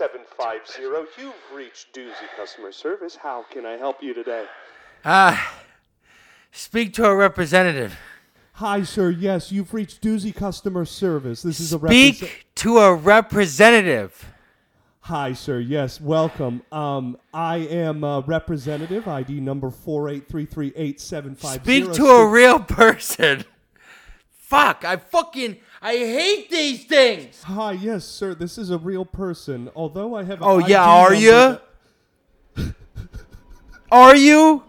888-750. You've reached Doozy Customer Service. How can I help you today? Ah, speak to a representative. Hi, sir. Yes, you've reached Doozy Customer Service. This is a represent- Speak to a representative. Hi, sir. Yes, welcome. Um, I am uh, representative ID number four eight three three eight seven five Speak to a real person. Fuck, I fucking I hate these things. Hi, yes, sir. This is a real person. Although I have. Oh yeah, are you? Are you?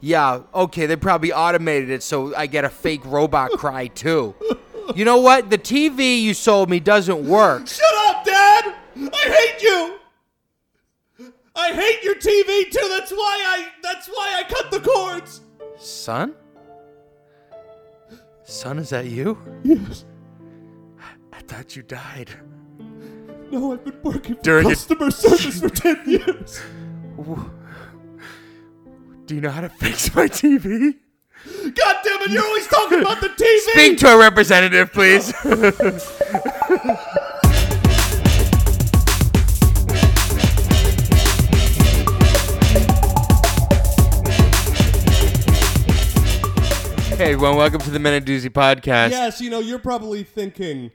Yeah, okay, they probably automated it so I get a fake robot cry too. You know what? The TV you sold me doesn't work. Shut up, Dad! I hate you. I hate your TV too. That's why I. That's why I cut the cords. Son? Son, is that you? Yes. I thought you died. No, I've been working for During it- customer service for ten years. Do you know how to fix my TV? God damn it! You're always talking about the TV. Speak to a representative, please. hey, everyone, welcome to the Men and Doozy podcast. Yes, you know you're probably thinking.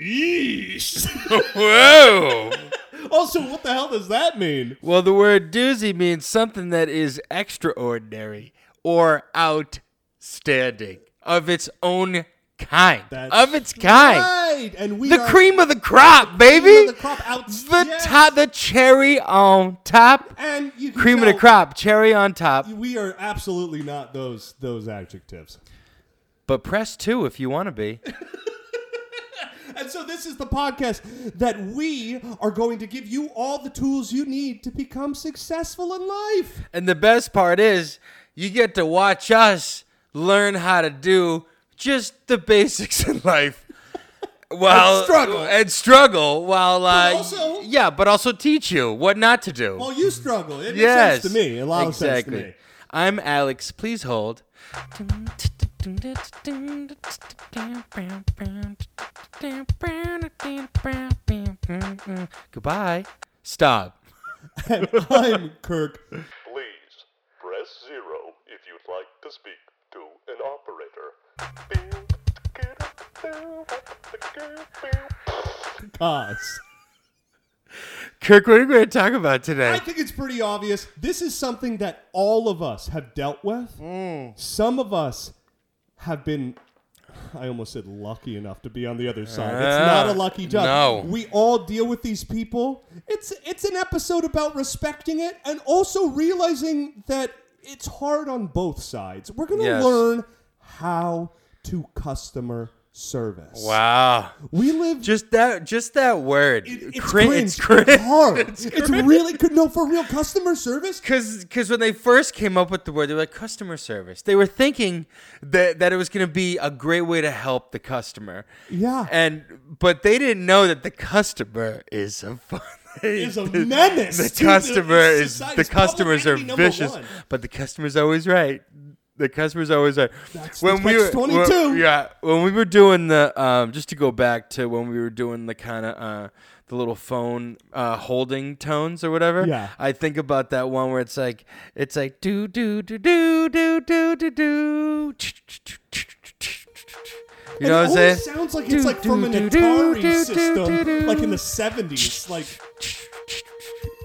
Yeesh. Whoa! also, what the hell does that mean? well, the word doozy means something that is extraordinary or outstanding of its own kind. That's of its kind. Right, and we The cream of the crop, baby. the crop out. The yes. top, the cherry on top. and Cream of the crop, cherry on top. We are absolutely not those those adjectives. But press two if you want to be. And so this is the podcast that we are going to give you all the tools you need to become successful in life. And the best part is, you get to watch us learn how to do just the basics in life. While struggle. and struggle while uh, also- yeah, but also teach you what not to do. Well, you struggle. It yes, sense to me. A lot exactly. of sense to me. I'm Alex. Please hold. Goodbye. Stop. And I'm Kirk. Please press zero if you'd like to speak to an operator. Cos. Kirk, what are we going to talk about today? I think it's pretty obvious. This is something that all of us have dealt with. Mm. Some of us have been. I almost said lucky enough to be on the other uh, side. It's not a lucky job. no. We all deal with these people. It's it's an episode about respecting it and also realizing that it's hard on both sides. We're going to Yes. learn how to customer service. Wow. We live Just that just that word. it- it's Crin- cringe. It's cringe. It's hard. It's, really good. No, for real, customer service. Cause, cause when they first came up with the word, they were like customer service. They were thinking that that it was gonna be a great way to help the customer. Yeah. And but they didn't know that the customer is a fun. Is a menace The the- customer is the customers are public enemy number vicious, one. but the customer's always right. The customer's always right. That's the we were catch-22. when- yeah, when we were doing the um, just to go back to when we were doing the kind of uh, the little phone uh, holding tones or whatever. Yeah. I think about that one where it's like it's like do do do do do do do do. You know what I'm saying? sounds like it's like from an Atari system, like in the '70s. Like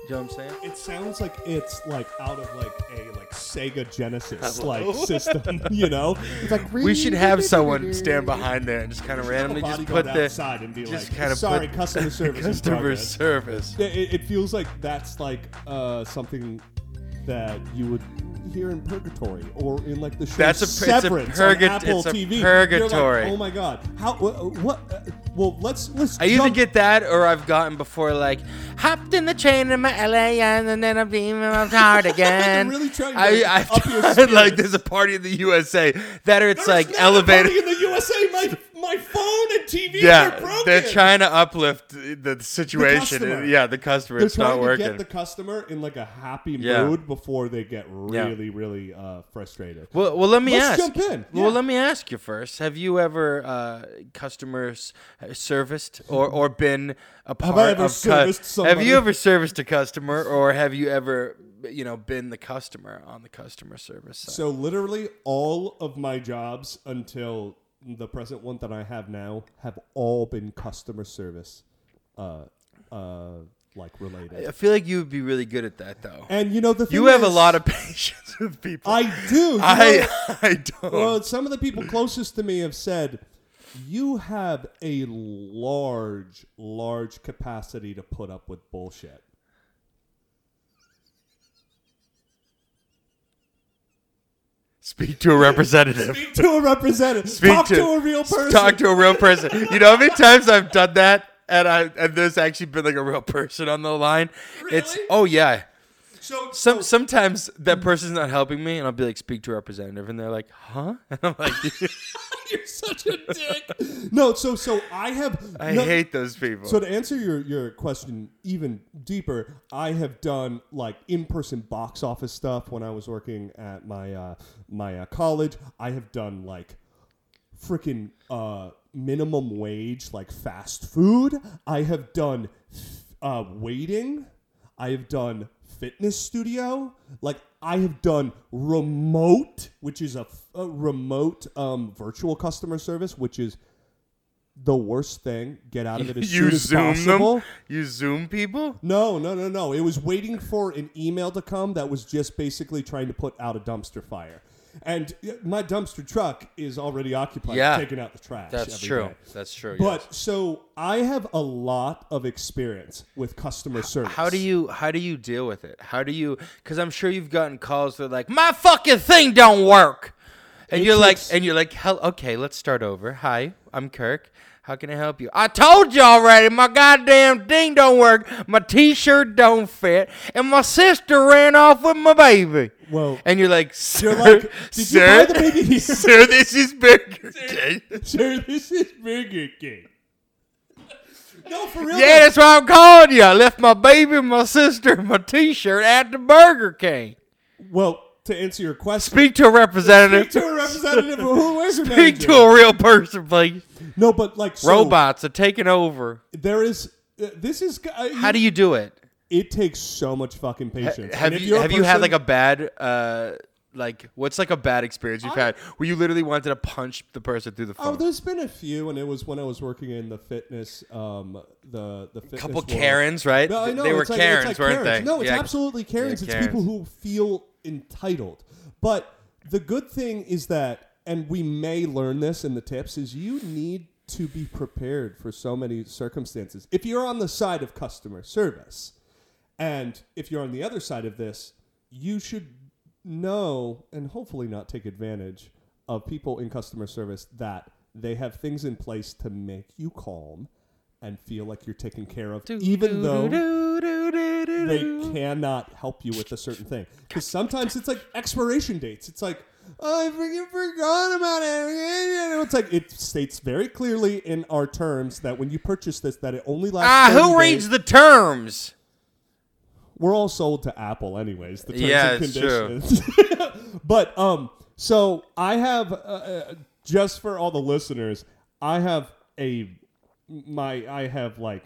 You know what I'm saying? it sounds like it's like out of like a like Sega Genesis like system. You know, it's like We should have someone stand behind there and just kind of randomly just put the outside and be just like, kind of "Sorry, put customer service in customer progress." service. Yeah, It, it feels like that's like uh, something that you would hear in Purgatory or in like the show That's a- it's a Severance purga- on Apple it's a TV. You're purgatory. like, oh my god! How? What? what uh, well, let's let's. I either jump- get that or I've gotten before like hopped in the train in my LA and then I'm being I'm tired again. really trying to I, I've up your tried, like there's a party in the USA that or it's There's like not a elevated. party in the USA, my my phone and TV are Yeah, broken. they're trying to uplift the situation. customer. yeah, the customer. They're it's trying not to working. get the customer in like a happy Yeah. mood before they get Yeah. really, really uh, frustrated. Well, well, let me Let's ask. jump in. Well, let me ask you first. Have you ever uh, customers uh, serviced or, or been a part I ever of? serviced Have you ever serviced a customer, or have you ever, you know, been the customer on the customer service side? So literally all of my jobs until the present one that I have now have all been customer service, uh, uh, like related. I feel like you would be really good at that, though. And you know the thing You have a lot of patience with people. I do. I, know- I don't. well, some of the people closest to me have said you have a large, large capacity to put up with bullshit. Speak to a representative. Speak to a representative. Speak Talk to, a real person. Talk to a real person. You know how many times I've done that, and I and there's actually been like a real person on the line. It's Really? oh yeah. so, Some sometimes that person's not helping me, and I'll be like, speak to a representative, and they're like, huh? And I'm like, you're such a dick. no, so so I have. I no- hate those people. So to answer your, your question even deeper, I have done like in person box office stuff when I was working at my uh, my uh, college. I have done like freaking uh, minimum wage like fast food. I have done uh, waiting. I have done fitness studio. Like I have done remote, which is a, a remote um, virtual customer service, which is the worst thing. Get out of it as you soon as zoom possible. them. You zoom people. No, no, no, no. It was waiting for an email to come that was just basically trying to put out a dumpster fire. And uh, my dumpster truck is already occupied Yeah. taking out the trash. That's true. day. That's true. But yes. so I have a lot of experience with customer service. How do you how do you deal with it? How do you? Because I'm sure you've gotten calls that are like, my fucking thing don't work, and It you're like, and you're like, hell, okay, let's start over. Hi, I'm Kirk. How can I help you? I told you already, my goddamn thing don't work. My T-shirt don't fit, and my sister ran off with my baby. Well, And you're like, sir, You're like, did you buy the baby here?" sir, this is Burger King. sir, this is Burger King. No, for real. Yeah, that's why I'm calling you. I left my baby, my sister, and my T-shirt at the Burger King. though. Well, to answer your question, Speak to a representative. speak to a representative who where's your Speak manager? to a real person, please. No, but like so Robots are taking over. There is. Uh, this is. Uh, How do you do it? It takes so much fucking patience. Have you have you had like a bad uh like what's like a bad experience you've had where you literally wanted to punch the person through the phone? Oh, there's been a few, and it was when I was working in the fitness, um, the the fitness. couple world. Karens, right? No, I know, they were like- Karens, like weren't Karens. they? No, it's Yeah. absolutely Karens. Yeah, it's people who feel entitled. But the good thing is that, and we may learn this in the tips, is you need to be prepared for so many circumstances. If you're on the side of customer service, and if you're on the other side of this, you should know and hopefully not take advantage of people in customer service that they have things in place to make you calm and feel like you're taken care of, even though they cannot help you with a certain thing. Because sometimes it's like expiration dates. It's like, oh, I freaking forgot about it. It's like it states very clearly in our terms that when you purchase this, that it only lasts. Ah, 30 who days. reads the terms? We're all sold to Apple, anyways. The terms Yeah, and it's true. conditions. but um, so I have uh, uh, just for all the listeners, I have a my I have like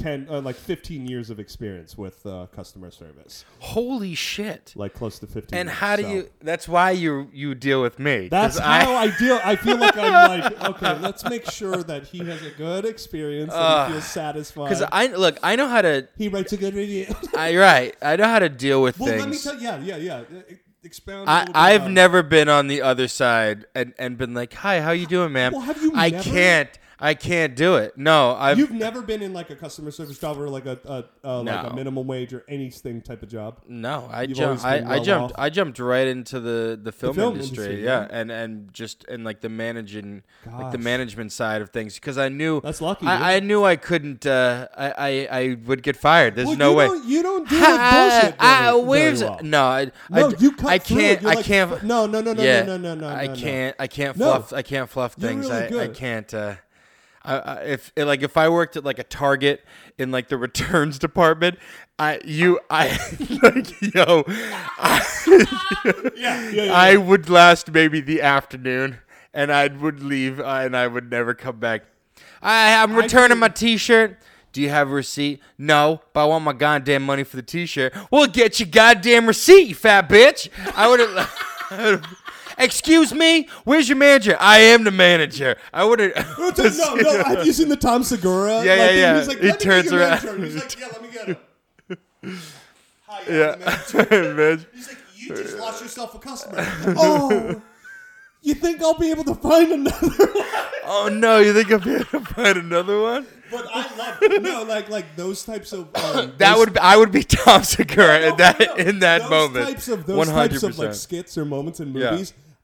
ten uh, like fifteen years of experience with uh, customer service, Holy shit. like close to fifteen. And years, how do so. you that's why you you deal with me. That's how I deal. I feel like I'm like, okay, let's make sure that he has a good experience and he feels satisfied. Because I look, I know how to. he writes a good review. I right. I know how to deal with well, things. let me tell. Yeah, yeah, yeah. Uh, Expound. I, I've never been on the other side and, and been like, "Hi, how you doing, ma'am?" Well, have you I never? can't. I can't do it. No, I've You've never been in like a customer service job or like a, a, a like No. a minimum wage or anything type of job. no. I You've jumped. I, been I well jumped. off. I jumped right into the the film, film industry. industry, yeah, yeah. and and just in like the managing, like the Gosh. management side of things, because I knew That's lucky. dude. I, I knew I couldn't. Uh, I, I I would get fired. There's Well, no you way. Don't, you don't do like bullshit. I- very- where's very well. no? I, No, I, you cut I through can't. it. You're I like, can't. f- no, no, no, no, yeah, no, no, no, I no, no. can't. I can't No. fluff. I can't fluff You're things. really I, I good. can't. Uh, If like if I worked at like a Target in like the returns department, I you I like yo, I, Yeah, yeah, yeah. I would last maybe the afternoon, and I would leave, uh, and I would never come back. I, I'm returning my T-shirt. Do you have a receipt? No, but I want my goddamn money for the T-shirt. Well, get your goddamn receipt, you fat bitch. I would have. Excuse me, where's your manager? I am the manager. I would have. no, no. Have you seen the Tom Segura? Yeah, yeah, like, thing? yeah. He's like, He me turns get your around. manager. He's like, yeah, let me get him. Hi, yeah. Yeah, manager. He's like, you just lost yourself a customer. oh, you think I'll be able to find another one? Oh no, you think I'll be able to find another one? But I love no, like like those types of um, That would I would be Tom Segura No, in that no, in that those moment. Types of those One types hundred of like skits or moments in Yeah.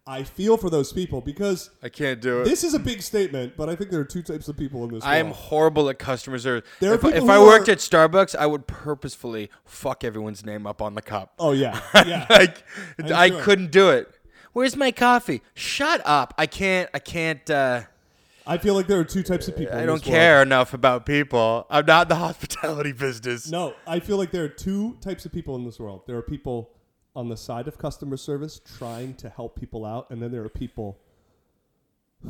I feel for those people because I can't do it. this is a big statement, but I think there are two types of people in this. World. I am world. horrible at customer service. There if if I worked are- at Starbucks, I would purposefully fuck everyone's name up on the cup. Oh yeah, yeah. like I'm I sure. couldn't do it. Where's my coffee? Shut up. I can't I can't uh I feel like there are two types of people. I in don't this world. care enough about people. I'm not in the hospitality business. No, I feel like there are two types of people in this world. There are people on the side of customer service trying to help people out, and then there are people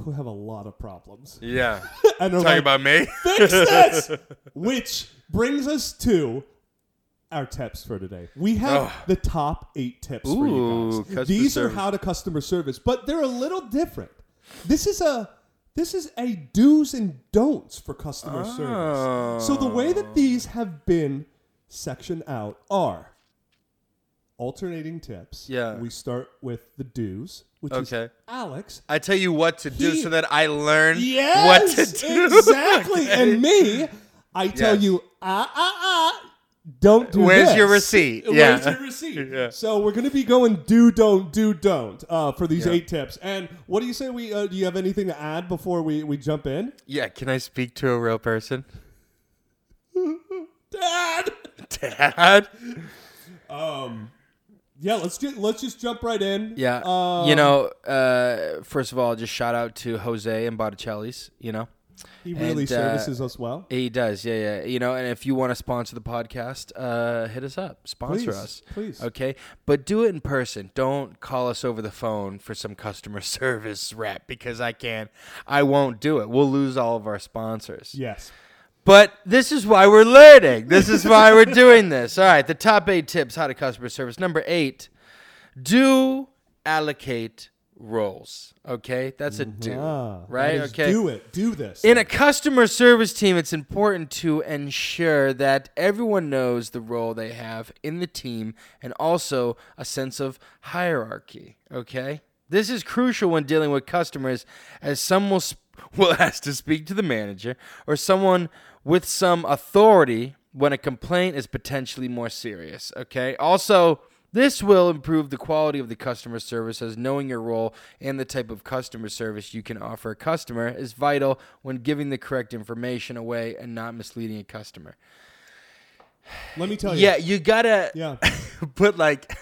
who have a lot of problems. Yeah. And Talking like, about me? fix this. Which brings us to our tips for today. We have Ugh. the top eight tips for Ooh, you customer guys. These service. are how to customer service, but they're a little different. This is a this is a do's and don'ts for customer service. So the way that oh. these have been sectioned out are alternating tips. Yeah. We start with the do's, which Okay. is Alex I tell you what to do He- so that I learn Yes, what to do. exactly. Okay? And me, I tell Yes. you, ah, ah, ah, don't do Where's this. your receipt? Where's Yeah. your receipt? Yeah. So we're gonna be going do, don't, do, don't uh, for these Yeah. eight tips. And what do you say? We uh, do you have anything to add before we we jump in? Yeah, can I speak to a real person? Dad. Dad? Um. Yeah, let's just let's just jump right in. Yeah. Um, you know, uh, first of all, just shout out to Jose and Botticelli's, you know. he really and, uh, services us well. He does, yeah, yeah. You know, and if you want to sponsor the podcast, uh, hit us up. Sponsor Please, us. please. Okay? But do it in person. Don't call us over the phone for some customer service rep because I can't. I won't do it. We'll lose all of our sponsors. Yes. But this is why we're learning. This is why we're doing this. All right, the top eight tips how to customer service. Number eight, do allocate roles. Okay, that's a do. Ah, right? Okay. Do it. Do this. In a customer service team, it's important to ensure that everyone knows the role they have in the team and also a sense of hierarchy. Okay? This is crucial when dealing with customers, as some will, sp- will ask to speak to the manager or someone with some authority when a complaint is potentially more serious. Okay? Also, this will improve the quality of the customer service as knowing your role and the type of customer service you can offer a customer is vital when giving the correct information away and not misleading a customer. Let me tell you. Yeah, you gotta Yeah. but like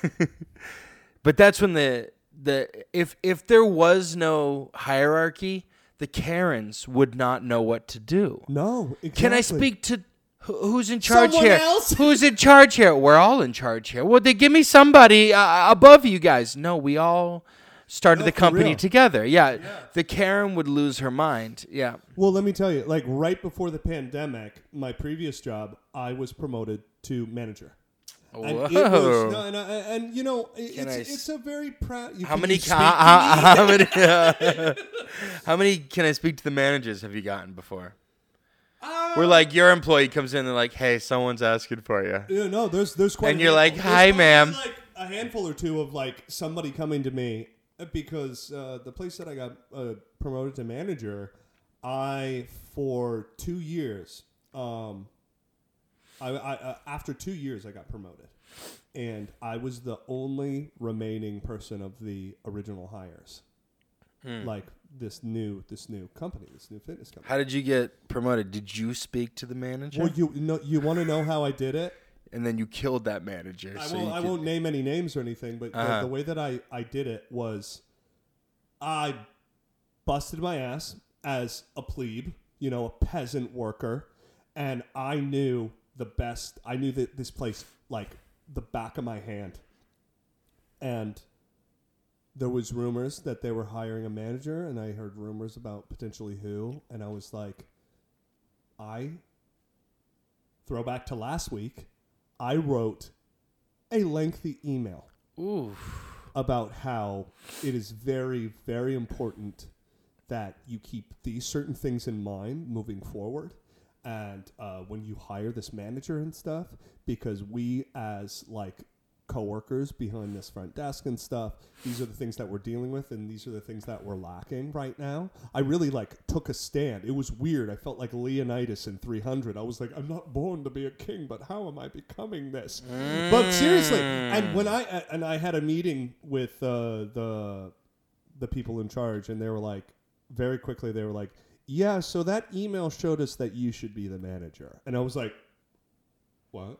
but that's when the the if if there was no hierarchy, the Karens would not know what to do. No. Exactly. Can I speak to who- who's in charge Someone here? else? Who's in charge here? We're all in charge here. Well, they give me somebody uh, above you guys. No, we all started No, the company together. Yeah. the Karen would lose her mind. Yeah, Well, let me tell you, like right before the pandemic, my previous job, I was promoted to manager. And it was, Whoa. no, and, I- and you know, it- Can it's, I s- it's a very proud. you- how can many? you Ca- speak to how, me? how many? how many can I speak to the managers? Have you gotten before? Uh, Where like your employee comes in and they're like, "Hey, someone's asking for you." Yeah, no, there's there's quite. And a you're like, handful. "Hi, There's probably, ma'am." Like a handful or two of like somebody coming to me uh, because uh, the place that I got uh, promoted to manager, I for two years, um, I, I uh, after two years I got promoted, and I was the only remaining person of the original hires, like this new this new company, this new fitness company. How did you get promoted? Did you speak to the manager? Well, you know, you want to know how I did it? and then you killed that manager. I so won't. you I could- won't name any names or anything, but the, Uh-huh. the way that I I did it was, I busted my ass as a plebe, you know, a peasant worker, and I knew the best. I knew that this place like the back of my hand, and there was rumors that they were hiring a manager, and I heard rumors about potentially who, and I was like, I. Throwback to last week, I wrote a lengthy email Ooh. about how it is very, very important that you keep these certain things in mind moving forward. And uh, when you hire this manager and stuff, because we as like coworkers behind this front desk and stuff, these are the things that we're dealing with, and these are the things that we're lacking right now. I really like took a stand. It was weird. I felt like Leonidas in 300. I was like, I'm not born to be a king, but how am I becoming this? But seriously, and when I and I had a meeting with uh, the the people in charge, and they were like, very quickly, they were like, "Yeah, so that email showed us that you should be the manager," and I was like, "What?"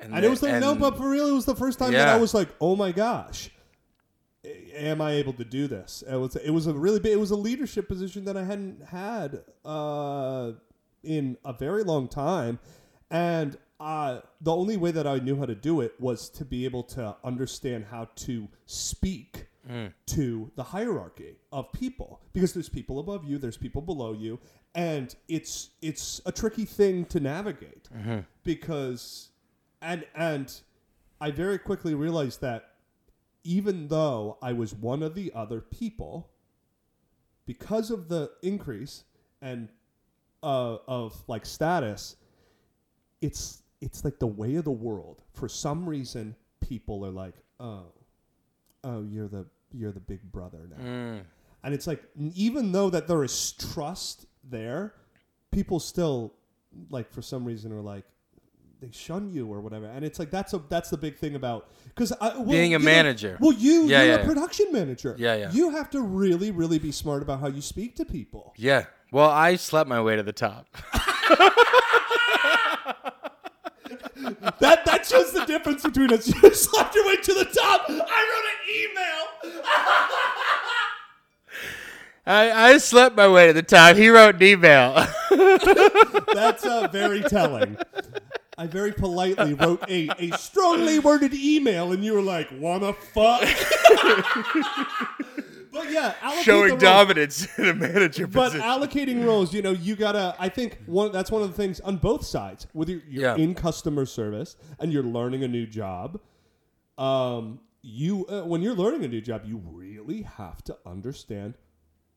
And, it was the, no, but for real, it was the first time that I was like, "Oh my gosh." Am I able to do this? It was it was a really big it was a leadership position that I hadn't had uh, in a very long time, and uh, the only way that I knew how to do it was to be able to understand how to speak to the hierarchy of people because there's people above you, there's people below you, and it's it's a tricky thing to navigate because and and I very quickly realized that even though I was one of the other people, because of the increase and uh, of like status, it's it's like the way of the world. For some reason, people are like, oh, oh, you're the you're the big brother now, Mm. and it's like even though that there is trust there, people still like for some reason are like they shun you or whatever, and it's like that's a that's the big thing about because well, Being a know- manager. well, you Yeah, you're yeah, a yeah. production manager. Yeah, yeah. You have to really really be smart about how you speak to people. Yeah. Well, I slept my way to the top. That that shows the difference between us. You slapped your way to the top. I wrote an email. I, I slept my way to the top. He wrote an email. That's uh, very telling. I very politely wrote a, a strongly worded email, and you were like, "Wanna fuck?" but yeah, Showing dominance in a manager But position. allocating roles, you know, you gotta. I think one that's one of the things on both sides. Whether you're, you're Yeah. in customer service and you're learning a new job, um, you uh, when you're learning a new job, you really have to understand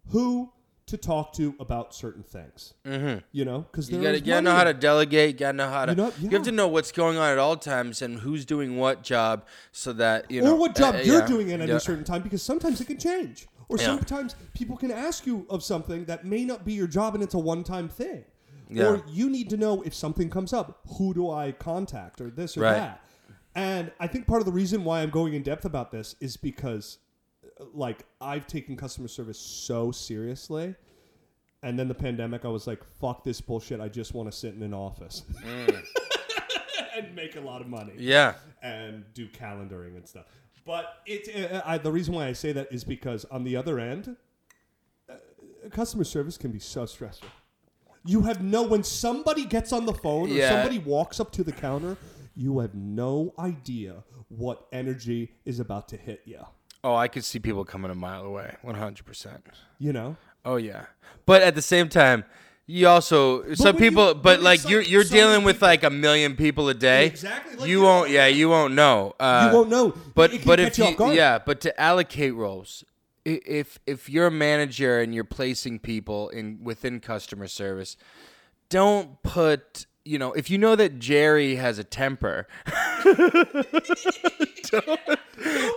who to talk to about certain things. Mm-hmm. You know, because You gotta, you gotta know how to delegate. You gotta know how to. You You, have to know what's going on at all times and who's doing what job, so that you know. or what job uh, you're yeah, doing at any yeah. certain time because sometimes it can change or Yeah. sometimes people can ask you of something that may not be your job and it's a one-time thing Yeah. or you need to know if something comes up who do i contact or this or Right. that and i think part of the reason why i'm going in depth about this is because uh, like i've taken customer service so seriously and then the pandemic i was like fuck this bullshit i just want to sit in an office and make a lot of money Yeah. and do calendaring and stuff. But it's uh, I, the reason why I say that is because on the other end, uh, customer service can be so stressful. You have no when somebody gets on the phone or Yeah. somebody walks up to the counter, you have no idea what energy is about to hit you. Oh, I could see people coming a mile away. One hundred percent. You know, Oh yeah. But at the same time, you also some when you- people. but like you're you're dealing with people- like a million people a day. Exactly, like you you won't. Yeah, you won't know. Uh, you won't know. But it can but if you you, yeah, but to allocate roles, if if you're a manager and you're placing people in within customer service, don't put you know if you know that Jerry has a temper, don't,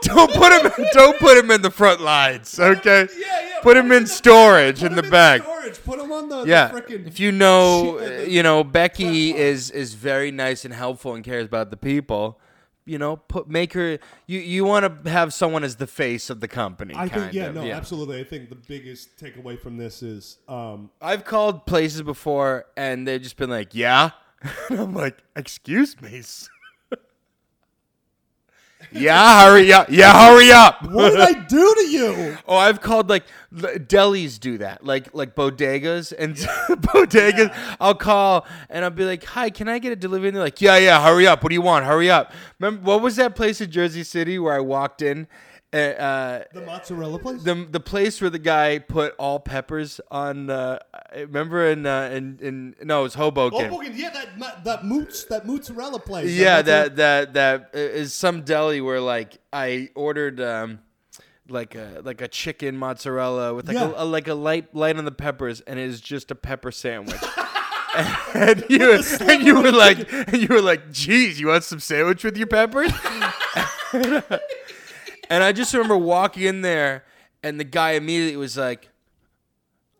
don't put him don't put him in the front lines. Okay. yeah, yeah. put him in storage in the back. Storage. Put them on the, Yeah, the if you know, shit, you know, Becky is is very nice and helpful and cares about the people. You know, put make her. You you want to have someone as the face of the company. I think yeah, of, no, absolutely. I think the biggest takeaway from this is um, I've called places before and they've just been like, "Yeah," and I'm like, "Excuse me." Yeah, hurry up! Yeah, hurry up! what did I do to you? Oh, I've called like l- delis do that, like like bodegas and bodegas. I'll call and I'll be like, "Hi, can I get a delivery?" And they're like, "Yeah, yeah, hurry up! What do you want? Hurry up!" Remember what was that place in Jersey City where I walked in? Uh, uh, The mozzarella place. the the place where the guy put all peppers on. Uh, I remember in uh, in in no, it was Hoboken. Bogan, yeah, that that moots that mozzarella place. Yeah, mozzarella- that that that is some deli where like I ordered um like a like a chicken mozzarella with like Yeah. a, a like a light light on the peppers and it is just a pepper sandwich. and you and you were like and you were like, "Geez, you want some sandwich with your peppers?" and I just remember walking in there and the guy immediately was like,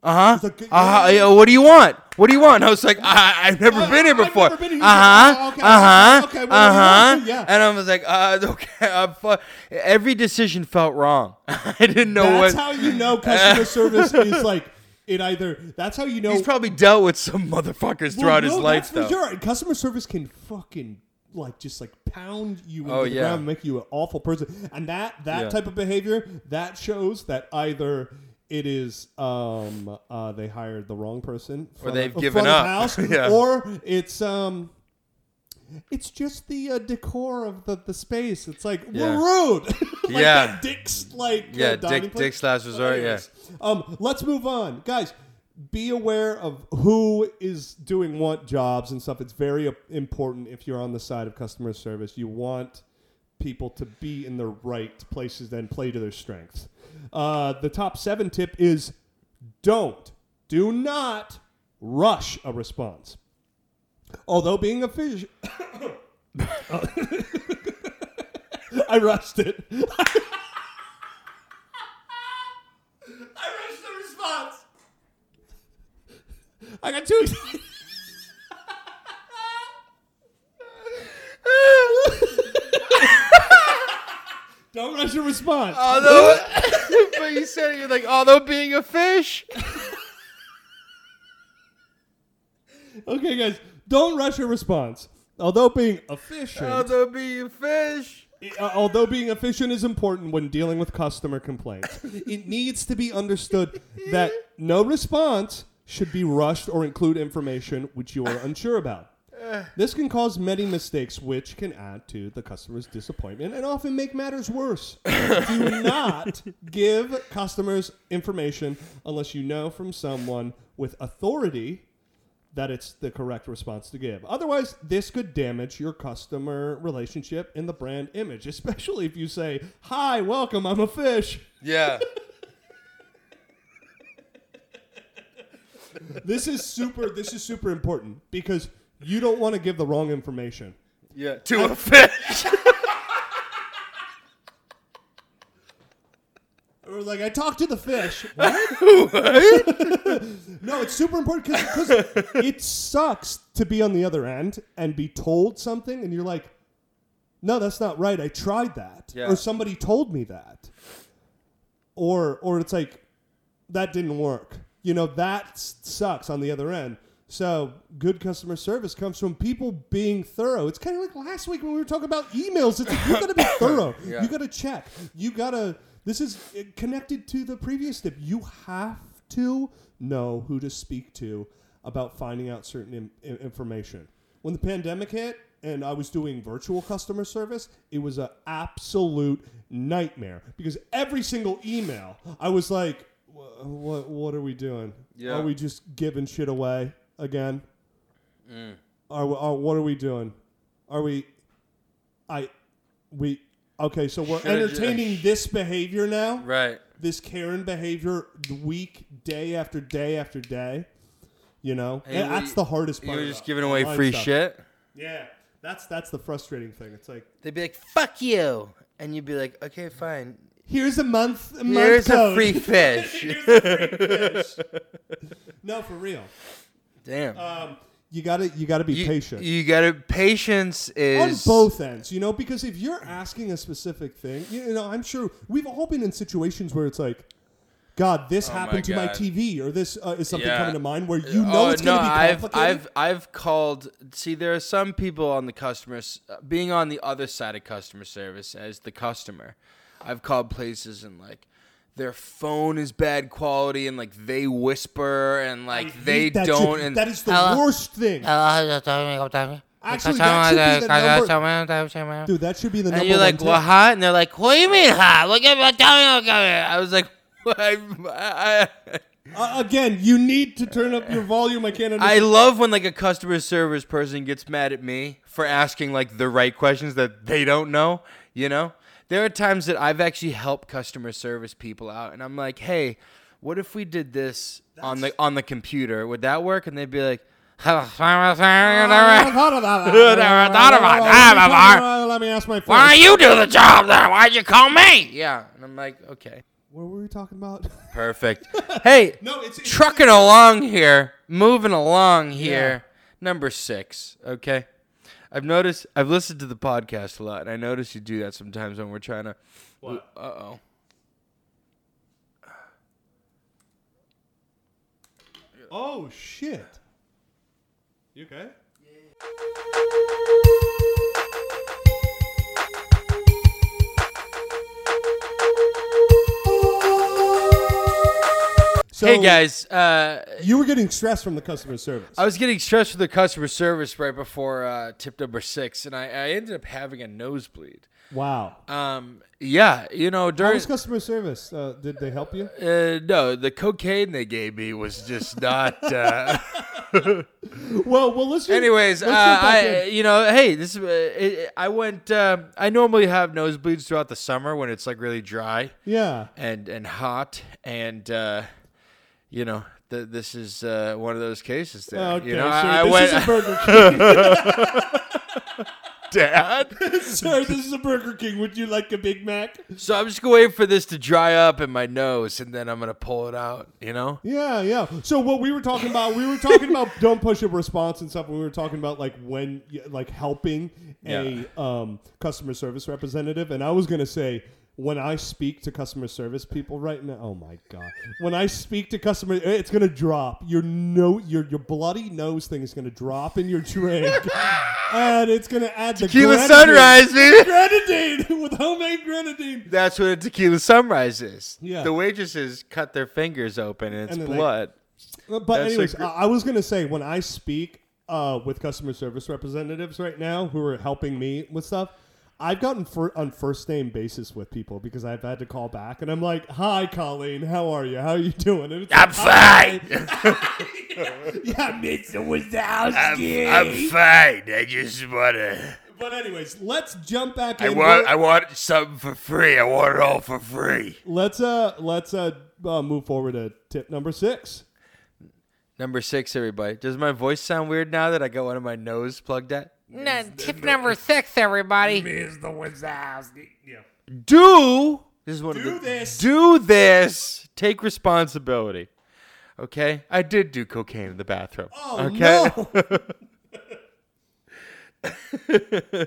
uh huh. Uh huh. yeah. What do you want? What do you want? And I was like, I, I've never been here before. never been here. Uh huh. Uh huh. okay, what do Uh huh. And I was like, uh, okay. I'm fu-. Every decision felt wrong. I didn't know That's what. how you know customer service is like. It either that's how you know. He's probably dealt with some motherfuckers Well, throughout his life, that's though. sure. Customer service can fucking like just like pound you into Oh, the yeah. ground and make you an awful person. And that that Yeah. type of behavior that shows that either it is um uh they hired the wrong person front they've of- given up. house, Yeah. or it's um it's just the uh, decor of the, the space. It's like Yeah. we're rude. like Yeah. that Dick's like uh, Yeah, dining Dick- place. Dick's Last Resort, yeah. Um, let's move on, guys. Be aware of who is doing what jobs and stuff. It's very uh, important if you're on the side of customer service. You want people to be in the right places and play to their strengths. Uh, the top seven tip is don't, do not rush a response. Although being efficient, I rushed it. I rushed the response. I got too excited. Don't rush your response. Although, but you said you're like, although being a fish. Okay, guys, don't rush your response. Although being efficient, Although being a fish. uh, although being efficient is important when dealing with customer complaints, it needs to be understood that no response should be rushed or include information which you are unsure about. This can cause many mistakes, which can add to the customer's disappointment and often make matters worse. Do not give customers information unless you know from someone with authority that it's the correct response to give. Otherwise, this could damage your customer relationship and the brand image, especially if you say, Hi, welcome, I'm a fish. Yeah. This is super this is super important because you don't want to give the wrong information. Yeah. To a fish. Or like I talked to the fish. What? no, it's super important because it sucks to be on the other end and be told something, and you're like, "No, that's not right. I tried that," Yeah. or somebody told me that, or or it's like that didn't work. You know, that sucks on the other end. So good customer service comes from people being thorough. It's kind of like last week when we were talking about emails. It's like, you got to be thorough. Yeah. You got to check. You got to. This is connected to the previous tip. You have to know who to speak to about finding out certain in, in- information. When the pandemic hit and I was doing virtual customer service, it was an absolute nightmare because every single email I was like, "Wha- "What? What are we doing? Yeah. Are we just giving shit away again? Mm. Are, we, are what are we doing? Are we? I we okay. So we're Should've ju- entertaining this behavior now. right. This Karen behavior, week, day after day after day. You know, Hey, and we- that's the hardest part. were of just giving away free stuff. shit. Yeah, that's that's the frustrating thing. It's like They'd be like, "Fuck you," and you'd be like, "Okay, fine." Here's a month. A Here's month a code. free fish. Here's a free fish. no, for real. Damn. Um, you gotta you gotta be you, patient You gotta patience is on both ends. You know, because if you're asking a specific thing, you know, I'm sure we've all been in situations where it's like. God, this Oh my happened to my TV, or this uh, is something Yeah. coming to mind where you know oh, it's no, going to be I've complicated. I've I've called. See, there are some people on the customers being on the other side of customer service as the customer. I've called places and like their phone is bad quality and like they whisper and like I they that don't shit. and that is the Hello? worst thing. Actually, Actually, that should be the number. Dude, that should be the number and you're one like, tip. well, hot? And they're like, what do you mean hot? Look at my tongue. I was like, I, I, Uh, again, you need to turn up your volume. I can't I understand. love when like a customer service person gets mad at me for asking like the right questions that they don't know. You know, there are times that I've actually helped customer service people out, and I'm like, hey, what if we did this on the on the computer? Would that work? And they'd be like. Why Let me ask my Why don't you do the job then? Why'd you call me? Yeah, and I'm like, okay, What were we talking about? perfect. Hey, no, it's, it's trucking along here, moving along here. Number six, okay. I've noticed. I've listened to the podcast a lot, and I notice you do that sometimes when we're trying to. What? Uh oh. Oh shit. You okay? So hey guys, uh, you were getting stressed from the customer service. I was getting stressed with the customer service right before uh, tip number six, and I, I ended up having a nosebleed. wow. Um, yeah, you know How during was customer service? Uh, did they help you? uh, no, the cocaine they gave me was just not. Uh, Well, well, let's. Just, Anyways, uh, let's back I you know, hey, this is uh, it, I went. Uh, I normally have nosebleeds throughout the summer when it's like really dry yeah. and and hot, and uh, you know, th- this is uh, one of those cases. There, Okay, you know, I, I this went. is a Burger King. Dad. sir, this is a Burger King. Would you like a Big Mac? So I'm just gonna wait for this to dry up in my nose, and then I'm gonna pull it out. You know. Yeah, yeah. So what we were talking about, we were talking about don't push a response and stuff. We were talking about like when, like helping a um, customer service representative. And I was gonna say when I speak to customer service people right now, oh my god, when I speak to customer, it's gonna drop. Your no, your your bloody nose thing is gonna drop in your drink, and it's gonna add the Tequila grenadine- sunrise, baby. Grenadine with homemade grenadine. That's what a tequila sunrise is. Yeah. The waitresses cut their fingers open, and it's And then they- blood. Uh, But That's anyways, I I was gonna say when I speak uh, with customer service representatives right now who are helping me with stuff, I've gotten fir- on first name basis with people because I've had to call back and I'm like, "Hi, Colleen, how are you? How are you doing?" And it's I'm like, fine. Yeah, Mr. Wazowski. I'm, I'm fine. I just wanna. but anyways, let's jump back I in. want. We're- I want something for free. I want it all for free. let's uh let's uh, uh move forward to tip number six. Number six, everybody. Does my voice sound weird now that I got one of my nose plugged at? No, tip number six, everybody. Wazowski. Yeah. Do this is one Do of the, this. Do this. Take responsibility. Okay, I did do cocaine in the bathroom. Oh okay. no.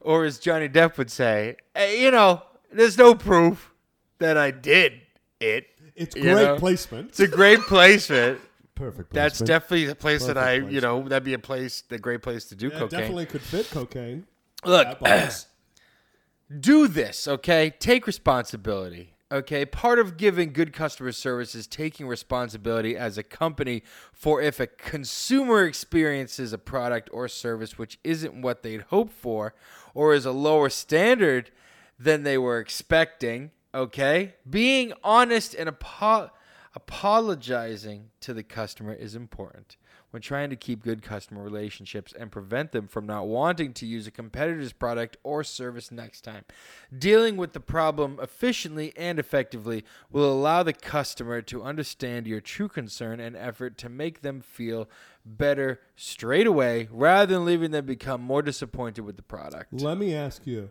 or as Johnny Depp would say, "Hey, you know, there's no proof that I did it. It's You great know? placement. It's a great placement. Perfect. That's placement. definitely a place that I, Perfect you know, that'd be a place, a great place to do Yeah, cocaine. definitely could fit cocaine. Look, do this, okay? Take responsibility. Okay, part of giving good customer service is taking responsibility as a company for if a consumer experiences a product or service which isn't what they'd hoped for or is a lower standard than they were expecting. Okay, being honest and apo- apologizing to the customer is important when trying to keep good customer relationships and prevent them from not wanting to use a competitor's product or service next time. Dealing with the problem efficiently and effectively will allow the customer to understand your true concern and effort to make them feel better straight away rather than leaving them become more disappointed with the product. Let me ask you: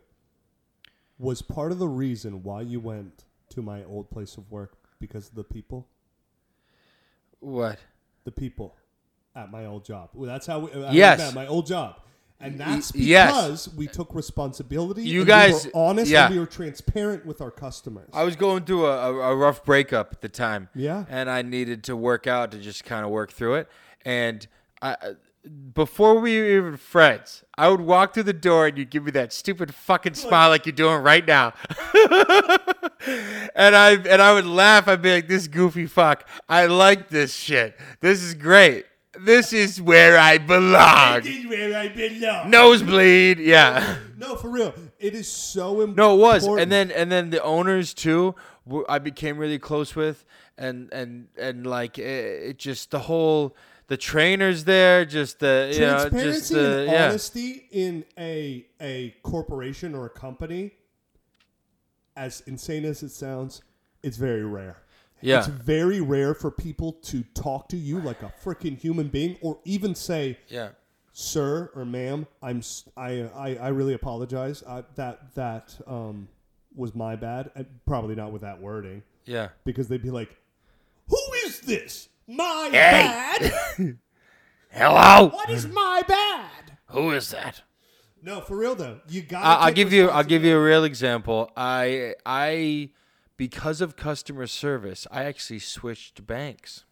Was part of the reason why you went to my old place of work because of the people. What? The people at my old job. Well, that's how we. I Yes. at my old job. And that's Y- yes. because we took responsibility. You guys- we were honest yeah. and we were transparent with our customers. I was going through a, a, rough breakup at the time. Yeah. And I needed to work out to just kind of work through it. And I, I- before we were even friends, I would walk through the door and you'd give me that stupid fucking smile like you're doing right now. and I and I would laugh. I'd be like, "This goofy fuck. I like this shit. This is great. This is where I belong." where I belong. Nosebleed. Yeah. No, for real. It is so important. No, it was, and then and then the owners too. I became really close with, and and and like it, it just the whole the trainers there, just the you know, transparency just the and yeah, honesty in a a corporation or a company, as insane as it sounds, it's very rare. yeah, It's very rare for people to talk to you like a freaking human being, or even say, yeah, "Sir" or "Ma'am." I'm I, I, I really apologize. I, that that um was my bad. Probably not with that wording, yeah. because they'd be like, "Who is this? My bad? Hello, What is my bad?" who is that? No, for real though. You got. I'll give you I'll give you a real example. I I because of customer service, I actually switched banks.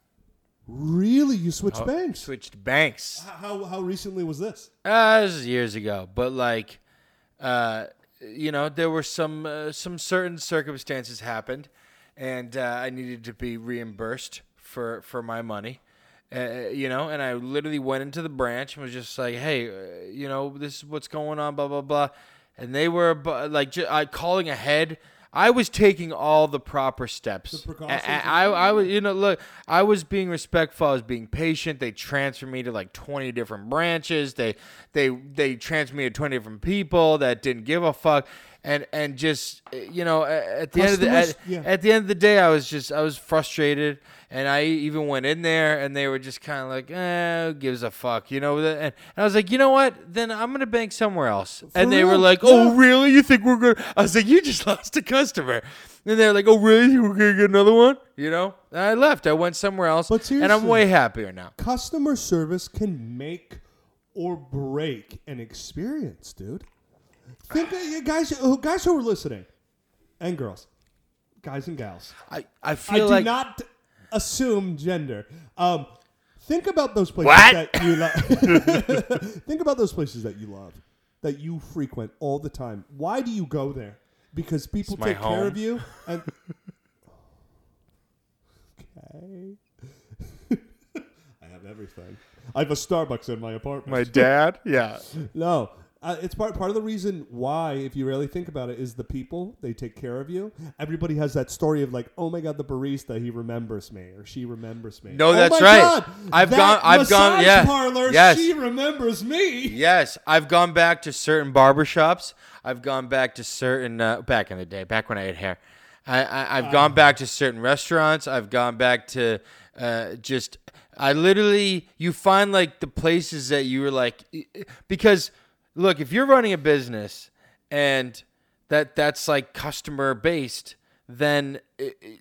Really, you switched banks? Switched banks. How how recently was this? Uh, this is years ago, but like, uh, you know, there were some uh, some certain circumstances happened, and uh, I needed to be reimbursed for for my money. Uh, you know, and I literally went into the branch and was just like, "Hey, uh, you know, this is what's going on, blah blah blah," and they were bu- like, ju- I calling ahead. I was taking all the proper steps. The precautions a- I, I was, you know, look, I was being respectful. I was being patient. They transferred me to like twenty different branches. They, they, they transferred me to twenty different people that didn't give a fuck. And and just you know, at the end of the at, yeah. at the end of the day, I was just I was frustrated, and I even went in there, and they were just kind of like, eh, who gives a fuck, you know? And, and I was like, you know what? Then I'm gonna bank somewhere else. and they were like, oh, Yeah. really? You think we're gonna? I was like, you just lost a customer. And they're like, oh, really? We're gonna get another one? You know? And I left. I went somewhere else, and I'm way happier now. Customer service can make or break an experience, dude. Think, of- you guys, who- guys who are listening, and girls, guys and gals. I I I feel do like not assume gender. Um, think about those places What? that you love. think about those places that you love, that you frequent all the time. Why do you go there? Because people It's my take care home. of you. And okay, I have everything. I have a Starbucks in my apartment. my dad. Yeah. No, uh, it's part part of the reason why, if you really think about it, is the people they take care of you. Everybody has that story of like, oh my god, the barista he remembers me or she remembers me. No, oh that's right. God, I've gone- I've gone- yeah. Parlor, Yes. she remembers me. Yes, I've gone back to certain barbershops. I've gone back to certain uh, back in the day, back when I had hair. I, I I've gone back to certain restaurants. I've gone back to uh, just I literally you find like the places that you were like because look if you're running a business and that that's like customer based then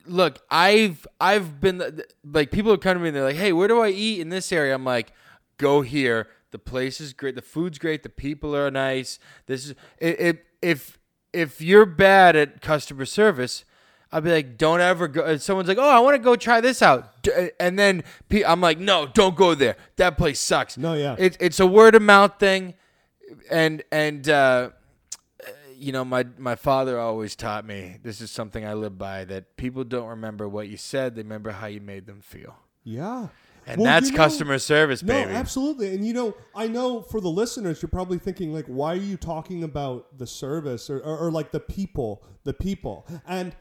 look i've i've been like people have come to me and they're like hey where do i eat in this area i'm like go here the place is great the food's great the people are nice this is if if if you're bad at customer service I'll be like, don't ever go. and Someone's like, oh, I want to go try this out, uh, and then I'm like, no, don't go there. That place sucks. No, yeah. It, it's a word of mouth thing, and and uh, you know, my my father always taught me this is something I live by that people don't remember what you said; they remember how you made them feel, Yeah. and Well, that's you know- customer service, No, baby. absolutely. And you know, I know for the listeners, you're probably thinking like, why are you talking about the service or, or, or like the people, the people? And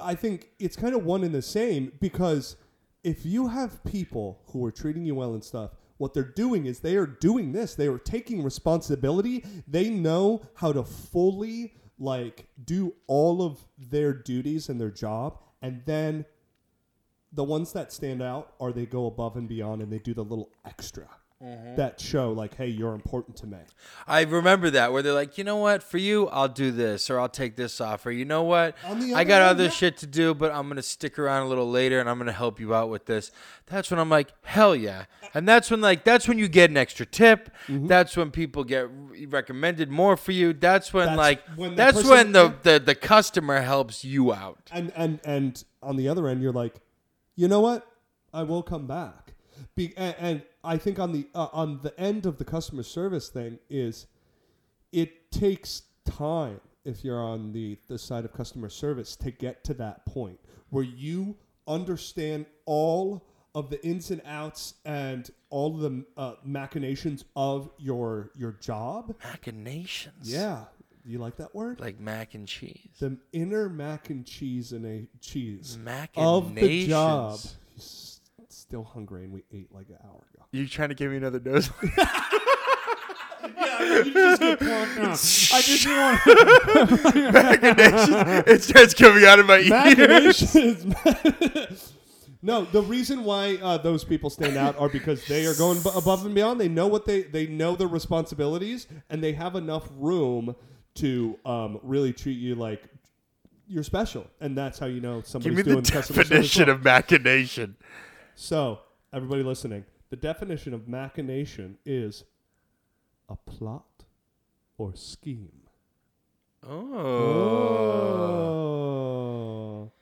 I think it's kind of one and the same because if you have people who are treating you well and stuff, what they're doing is they are doing this. They are taking responsibility. They know how to fully like do all of their duties and their job, and then the ones that stand out are they go above and beyond and they do the little extra. That show like, hey, you're important to me. I remember that where they're like, you know what, for you, I'll do this or I'll take this off, or you know what, I got other yeah. shit to do, but I'm gonna stick around a little later and I'm gonna help you out with this. That's when I'm like, hell yeah, and that's when like that's when you get an extra tip. Mm-hmm. That's when people get re- recommended more for you. That's when That's like when that's person- when the, the the customer helps you out. And and and on the other end, you're like, you know what? I will come back. Be, and, and I think on the uh, on the end of the customer service thing is, it takes time if you're on the the side of customer service to get to that point where you understand all of the ins and outs and all of the uh, machinations of your your job. Machinations. Yeah, you like that word? Like mac and cheese. the inner mac and cheese and a cheese Machinations. of the job. Still hungry, and we ate like an hour ago. You trying to give me another dose? Yeah, you just get plucked out. I just want Machinations. it starts coming out of my ears. no, the reason why uh, those people stand out are because they are going b- above and beyond. They know what they they know their responsibilities, and they have enough room to um, really treat you like you're special, and that's how you know somebody's Give me the doing customer service definition well. of machination. So, everybody listening, the definition of machination is a plot or scheme. Oh. Oh.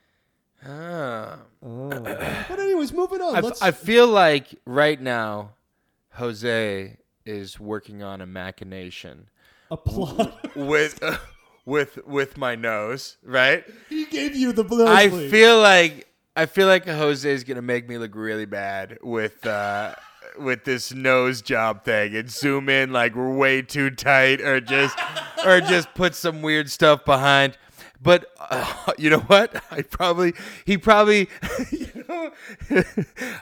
Ah. Oh. but anyways, moving on. I, Let's. I feel like right now, Jose is working on a machination a plot. with with with my nose, right? he gave you the blow. I feel like I feel like Jose is gonna make me look really bad with uh, with this nose job thing and zoom in like we're way too tight or just or just put some weird stuff behind. But uh, you know what? I probably he probably you know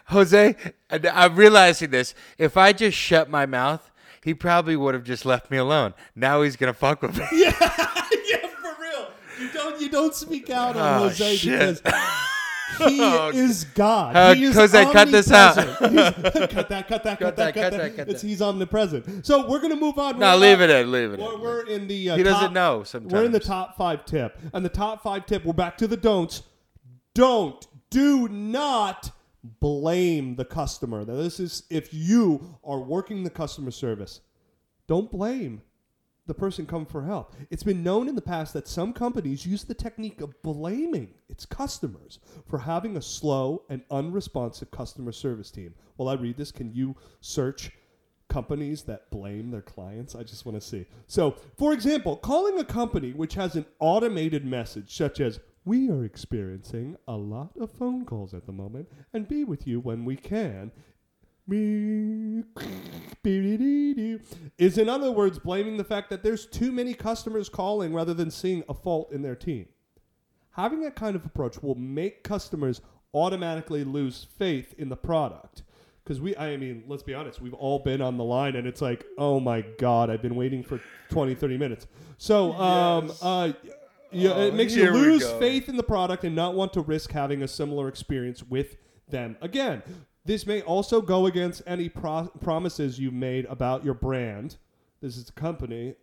Jose. I'm realizing this. If I just shut my mouth, he probably would have just left me alone. Now he's gonna fuck with me. yeah, for real. You don't. You don't speak out on Oh, Jose shit. because. He Oh, is God. Uh, he is Jose, cut this out. cut that, cut that, cut, that, cut that. cut that. he's omnipresent. So we're gonna move on. No, leave not- it in. Leave it We're, in. we're in the. Uh, He doesn't top- know sometimes. We're in the top five tip, and the top five tip. We're back to the don'ts. Don't, do not blame the customer. Now, this is if you are working the customer service. Don't blame the person come for help. It's been known in the past that some companies use the technique of blaming its customers for having a slow and unresponsive customer service team. While I read this, can you search companies that blame their clients? I just want to see. So, for example, calling a company which has an automated message such as we are experiencing a lot of phone calls at the moment and be with you when we can is in other words blaming the fact that there's too many customers calling rather than seeing a fault in their team. Having that kind of approach will make customers automatically lose faith in the product. Because we, I mean, let's be honest, we've all been on the line and it's like, oh my God, I've been waiting for 20, 30 minutes. So, um, uh, yeah, Oh, it makes you lose faith in the product and not want to risk having a similar experience with them again. This may also go against any pro- promises you've made about your brand. This is a company,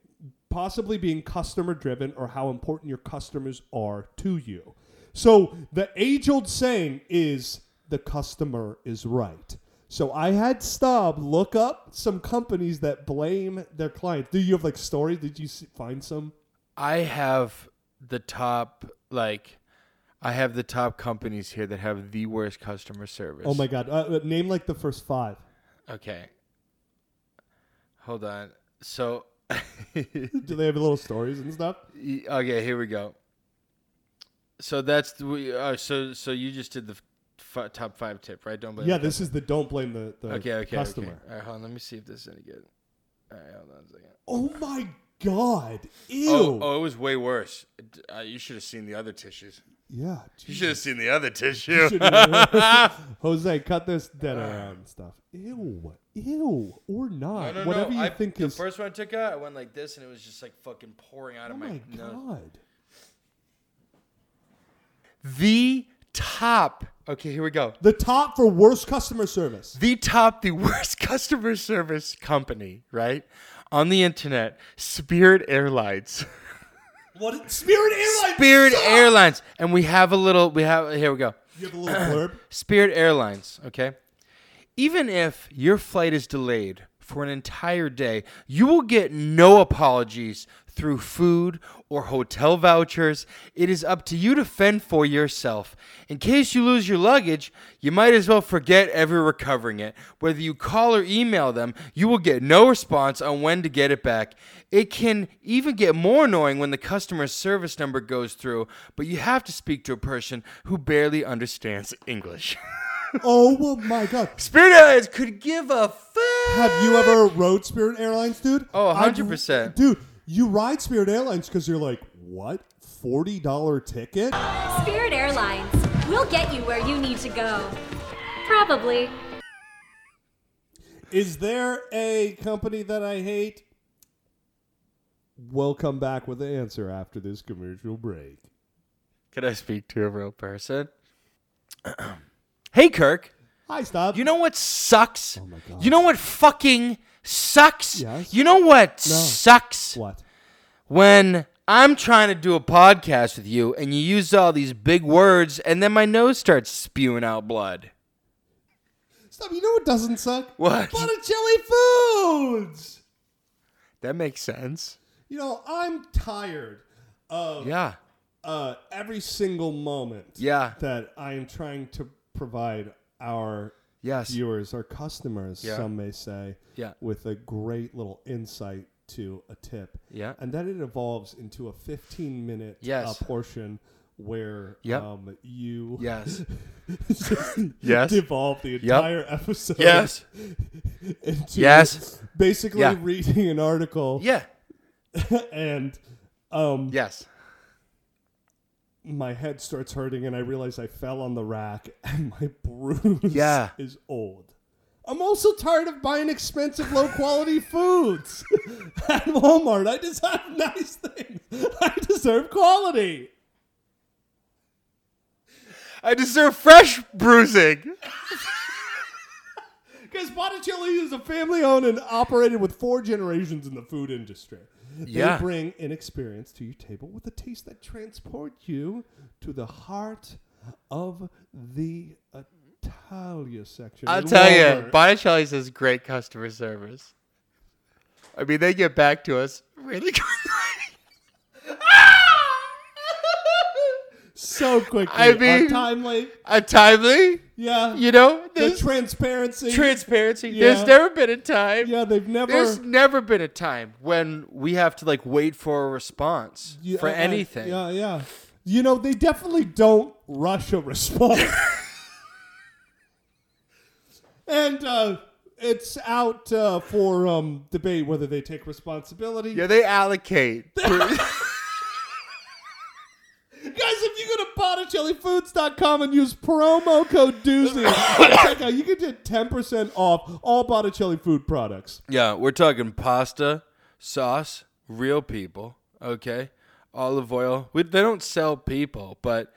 possibly being customer driven or how important your customers are to you. So the age old saying is the customer is right. So I had Stubb look up some companies that blame their clients. Do you have like stories? Did you find some? I have the top like I have the top companies here that have the worst customer service. Oh my god! Uh, uh, name like the first five. Okay. Hold on. So Do they have little stories and stuff? Okay, here we go. So that's the, we- uh, so so you just did the f- top five tip, right? Don't blame. Yeah, this is the don't blame the, the Okay, okay, customer. okay. All right, hold on. Let me see if this is any good. All right, hold on a second. Oh my god! Ew. Oh, oh, it was way worse. Uh, you should have seen the other tissues. Yeah. You should have seen the other tissue. Jose, cut this dead around stuff. Ew. Ew. Or not. No, no, Whatever no. you I, think the is. first one I took out, I went like this, and it was just like fucking pouring out oh of my my nose. god. The top Okay, here we go. The top for worst customer service. The top, the worst customer service company, right? On the internet, Spirit Airlines. What? Spirit Airlines. Spirit suck! Airlines. And we have a little, we have, here we go. You have a little blurb. Spirit Airlines, okay? Even if your flight is delayed for an entire day, you will get no apologies through food or hotel vouchers. It is up to you to fend for yourself. In case you lose your luggage, you might as well forget ever recovering it. Whether you call or email them, you will get no response on when to get it back. It can even get more annoying when the customer service number goes through, but you have to speak to a person who barely understands English. oh well, my god. Spirit Airlines could give a fuck. Have you ever rode Spirit Airlines, dude? Oh, I've- 100%. Dude, you ride Spirit Airlines because you're like, what? Forty dollar ticket? Spirit Airlines. We'll get you where you need to go. Probably. Is there a company that I hate? We'll come back with the answer after this commercial break. Can I speak to a real person? hey, Kirk. Hi, stop. You know what sucks? Oh my God. You know what fucking sucks? Yes? You know what No. sucks? what? When I'm trying to do a podcast with you and you use all these big words and then my nose starts spewing out blood. Stop. You know what doesn't suck? What? Botticelli Foods. That makes sense. You know, I'm tired of Yeah. uh, every single moment Yeah. that I am trying to provide our Yes. viewers, our customers, Yeah. some may say, Yeah. with a great little insight to a tip. Yeah. And then it evolves into a 15 minute Yes. uh, portion where Yep. um, you Yes. Yes. devolve the entire episode Yes. into Yes. basically Yeah. reading an article Yeah. and um, Yes. My head starts hurting and I realize I fell on the rack and my bruise Yeah. is old. I'm also tired of buying expensive, low quality foods at Walmart. I just have nice things. I deserve quality. I deserve fresh bruising. Because Botticelli is a family owned and operated with four generations in the food industry. Yeah. They bring an experience to your table with a taste that transports you to the heart of the Italia section. I'll tell you. Botticelli's has great customer service. I mean, they get back to us really quickly. So quickly. I mean- timely. Timely, Yeah. you know. the transparency. transparency. Yeah. There's never been a time. yeah, they've never. There's never been a time when we have to like wait for a response Yeah, for anything. yeah, yeah. You know, they definitely don't rush a response. and uh, it's out uh, for um, debate whether they take responsibility. Yeah, they allocate. Guys, if you go to BotticelliFoods.com and use promo code Doozy, check uh, out, you can get 10% off all Botticelli food products. yeah, we're talking pasta, sauce, real people. Okay, olive oil. We, they don't sell people, but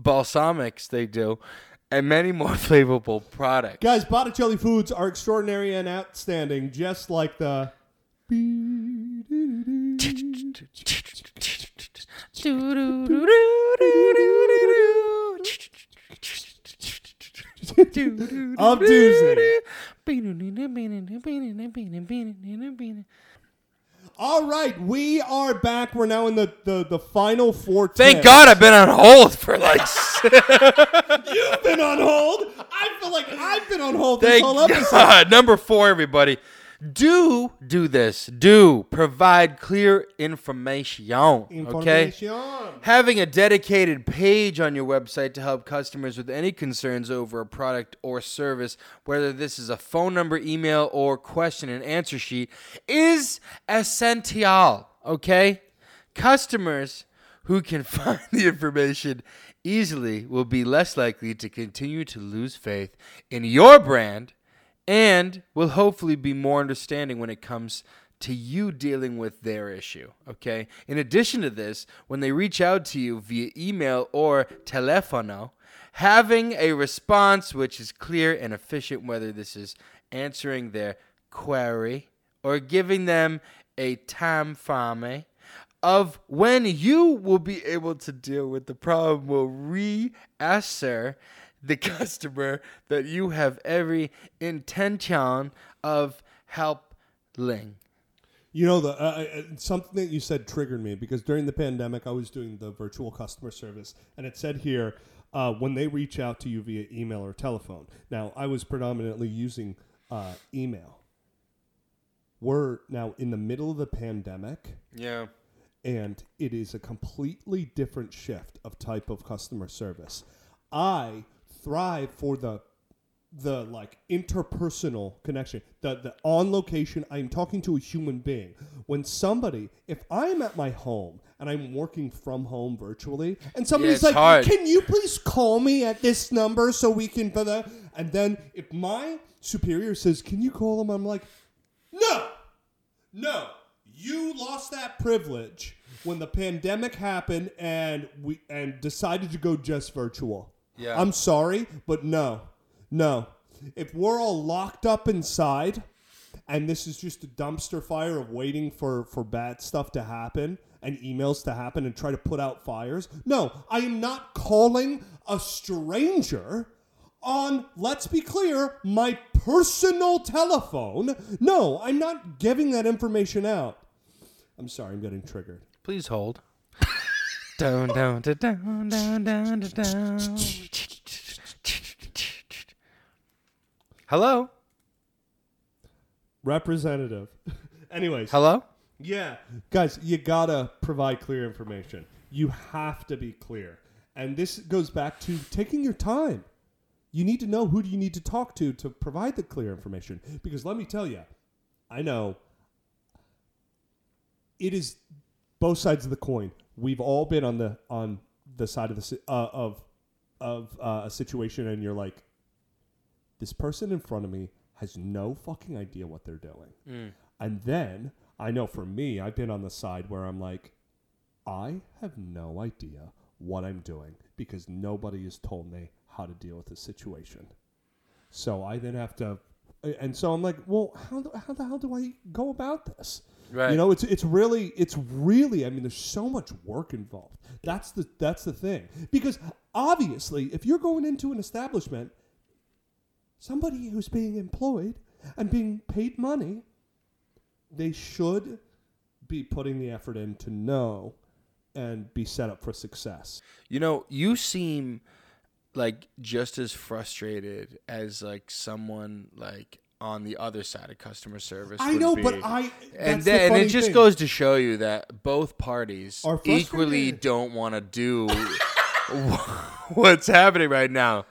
balsamics they do, and many more flavorful products. Guys, Botticelli foods are extraordinary and outstanding, just like the. Of Doozy. All right, we are back. We're now in the, the, the final four. Thank. God I've been on hold for like. You've been on hold. I feel like I've been on hold this Thank whole episode. God. Number four, everybody. Do do this. Do provide clear information. Okay. Information. Having a dedicated page on your website to help customers with any concerns over a product or service, whether this is a phone number, email, or question and answer sheet, is essential. Okay? Customers who can find the information easily will be less likely to continue to lose faith in your brand and will hopefully be more understanding when it comes to you dealing with their issue. Okay. In addition to this, when they reach out to you via email or telefono, having a response which is clear and efficient, whether this is answering their query or giving them a time frame of when you will be able to deal with the problem will reassure the customer that you have every intention of helping. You know, the uh, uh, something that you said triggered me because during the pandemic, I was doing the virtual customer service, and it said here uh, when they reach out to you via email or telephone. Now, I was predominantly using uh, email. We're now in the middle of the pandemic, Yeah. and it is a completely different shift of type of customer service. I thrive for the the like interpersonal connection, the the on location. I'm talking to a human being. When somebody, if I'm at my home and I'm working from home virtually, and somebody's it's like, hard. "Can you please call me at this number so we can?" blah," And then if my superior says, "Can you call him?" I'm like, "No." No, you lost that privilege when the pandemic happened and we and decided to go just virtual. Yeah. I'm sorry, but no. No. If we're all locked up inside and this is just a dumpster fire of waiting for for bad stuff to happen and emails to happen and try to put out fires, no, I am not calling a stranger on, let's be clear, my personal telephone. No, I'm not giving that information out. I'm sorry, I'm getting triggered. Please hold. Down, down, da, down, down, down, da, down. Hello? Representative. Anyways, Hello? yeah, guys, you gotta provide clear information. You have to be clear. And this goes back to taking your time. You need to know who do you need to talk to to provide the clear information. Because let me tell you, I know it is both sides of the coin. We've all been on the on the side of the si- uh, of of uh, a situation, and you're like, this person in front of me has no fucking idea what they're doing. And then I know for me, I've been on the side where I'm like, I have no idea what I'm doing because nobody has told me how to deal with this situation. So I then have to, and so I'm like, well, how, the- how the hell do I go about this? Right. You know, it's it's really it's really. I mean, there's so much work involved. That's the that's the thing because obviously, if you're going into an establishment, somebody who's being employed and being paid money, they should be putting the effort in to know and be set up for success. You know, you seem like just as frustrated as like someone like on the other side of customer service. I know, be. but I and then and it just thing. goes to show you that both parties Are equally don't want to do what's happening right now.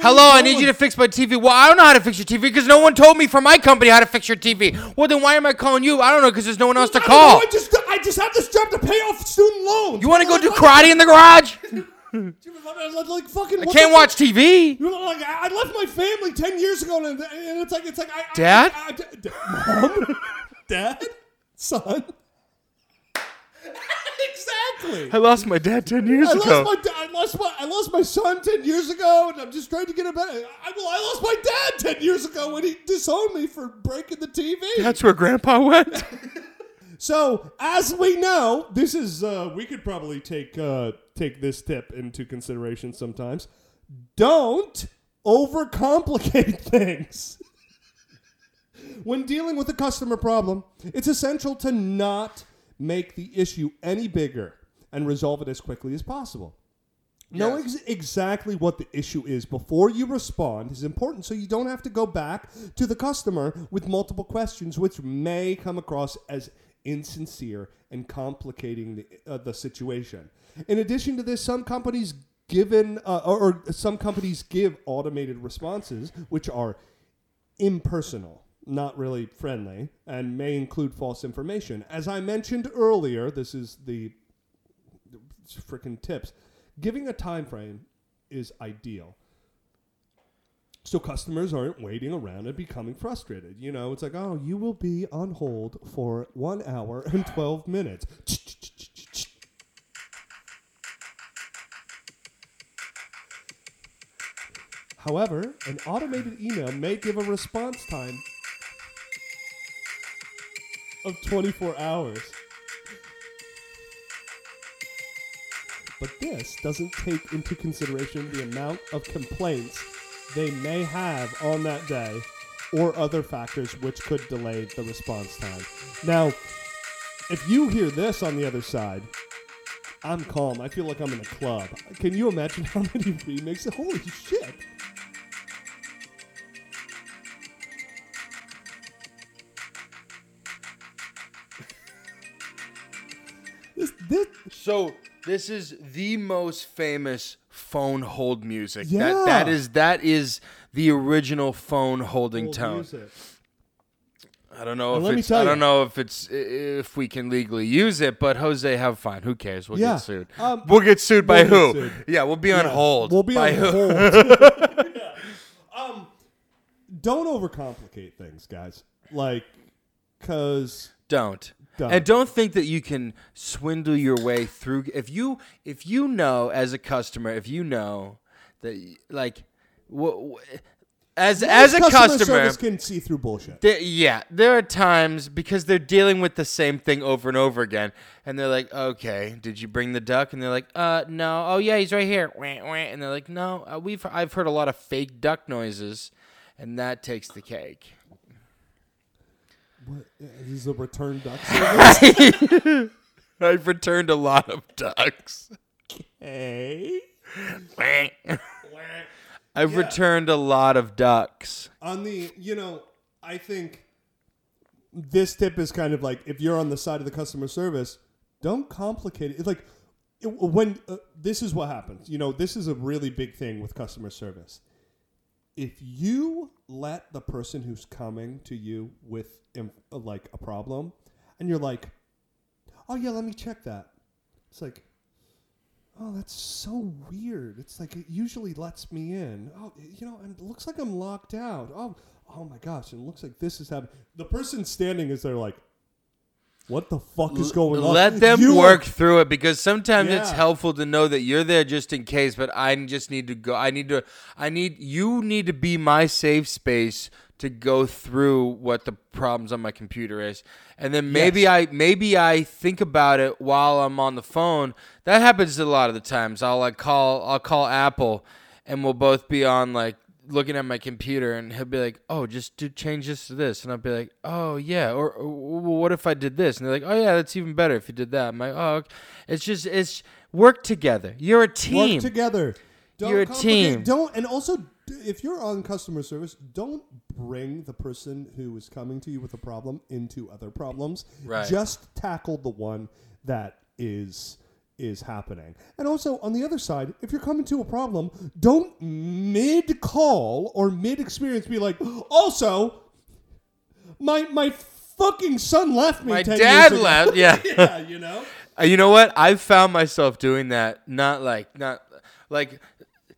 Hello, I need you to fix my TV. Well, I don't know how to fix your TV because no one told me from my company how to fix your TV. Well, then why am I calling you? I don't know because there's no one else to I call. know, I just I just have this job to pay off student loans. You want to go do karate in the garage? Like, fucking. I can't watch TV. You know, like I left my family ten years ago, and, and it's like it's like I, Dad? I, I- d- mom, dad, son. exactly. I lost my dad ten years I ago. lost my I lost my I lost my son ten years ago, and I'm just trying to get him back. I, well, I lost my dad ten years ago when he disowned me for breaking the TV. That's where Grandpa went. So, as we know, this is uh, we could probably take uh, take this tip into consideration sometimes. Don't overcomplicate things. when dealing with a customer problem, it's essential to not make the issue any bigger and resolve it as quickly as possible. Knowing ex- exactly what the issue is before you respond is important so you don't have to go back to the customer with multiple questions, which may come across as insincere and complicating the, uh, the situation. In addition to this, some companies given uh, or, or some companies give automated responses which are impersonal, not really friendly, and may include false information. As I mentioned earlier, this is the freaking tips. Giving a time frame is ideal. so customers aren't waiting around and becoming frustrated. You know, it's like, oh, you will be on hold for one hour and 12 minutes. However, an automated email may give a response time of 24 hours. But this doesn't take into consideration the amount of complaints they may have on that day or other factors which could delay the response time. Now, if you hear this on the other side, I'm calm. I feel like I'm in a club. Can you imagine how many remixes? Holy shit. So this is the most famous phone hold music. Yeah. That that is that is the original phone holding old tone. music. I don't know And if let me it's, I don't know if it's if we can legally use it, but Jose, have fun. Who cares? We'll Yeah. get sued. Um, we'll get sued by we'll who? sued. Yeah, we'll be on Yeah, hold. We'll be by on who? hold. Yeah. Um, don't overcomplicate things, guys. Like, cause Don't. And don't think that you can swindle your way through if you if you know as a customer, if you know that like wh- wh- as as a customer service can see through bullshit. There, yeah, there are times because they're dealing with the same thing over and over again, and they're like, "Okay, did you bring the duck?" And they're like, "Uh, no. Oh yeah, he's right here." And they're like, "No, uh, we've I've heard a lot of fake duck noises, and that takes the cake." What, is this a return duck service? I've returned a lot of ducks. Okay. I've returned a lot of ducks. On the, you know, I think this tip is kind of like if you're on the side of the customer service, don't complicate it. It's like it, when uh, this is what happens. You know, this is a really big thing with customer service. If you let the person who's coming to you with like a problem, and you're like, "Oh yeah, let me check that," it's like, "Oh, that's so weird." It's like it usually lets me in. Oh, you know, and it looks like I'm locked out. Oh, oh my gosh, it looks like this is happening. The person standing is there like, "What the fuck is going on?" Let them You are- work through it because sometimes it's helpful to know that you're there just in case. But I just need to go. I need to. I need you need to be my safe space to go through what the problems on my computer is, and then maybe. I maybe I think about it while I'm on the phone. That happens a lot of the times. I'll like call I'll call Apple, and we'll both be on like looking at my computer and he'll be like, "Oh, just do change this to this," and I'll be like, "Oh yeah," or, or well, "What if I did this?" And they're like, "Oh yeah, that's even better if you did that." I'm like, "Oh, okay." it's just it's work together. You're a team. Work together. Don't You're a team. Don't and also if you're on customer service, don't bring the person who is coming to you with a problem into other problems. Right. Just tackle the one that is is happening. And also on the other side, if you're coming to a problem, don't mid call or mid experience be like, also, my my fucking son left me. My 10 dad years ago." left. Yeah. yeah, you know. Uh, you know what? I've found myself doing that. Not like not like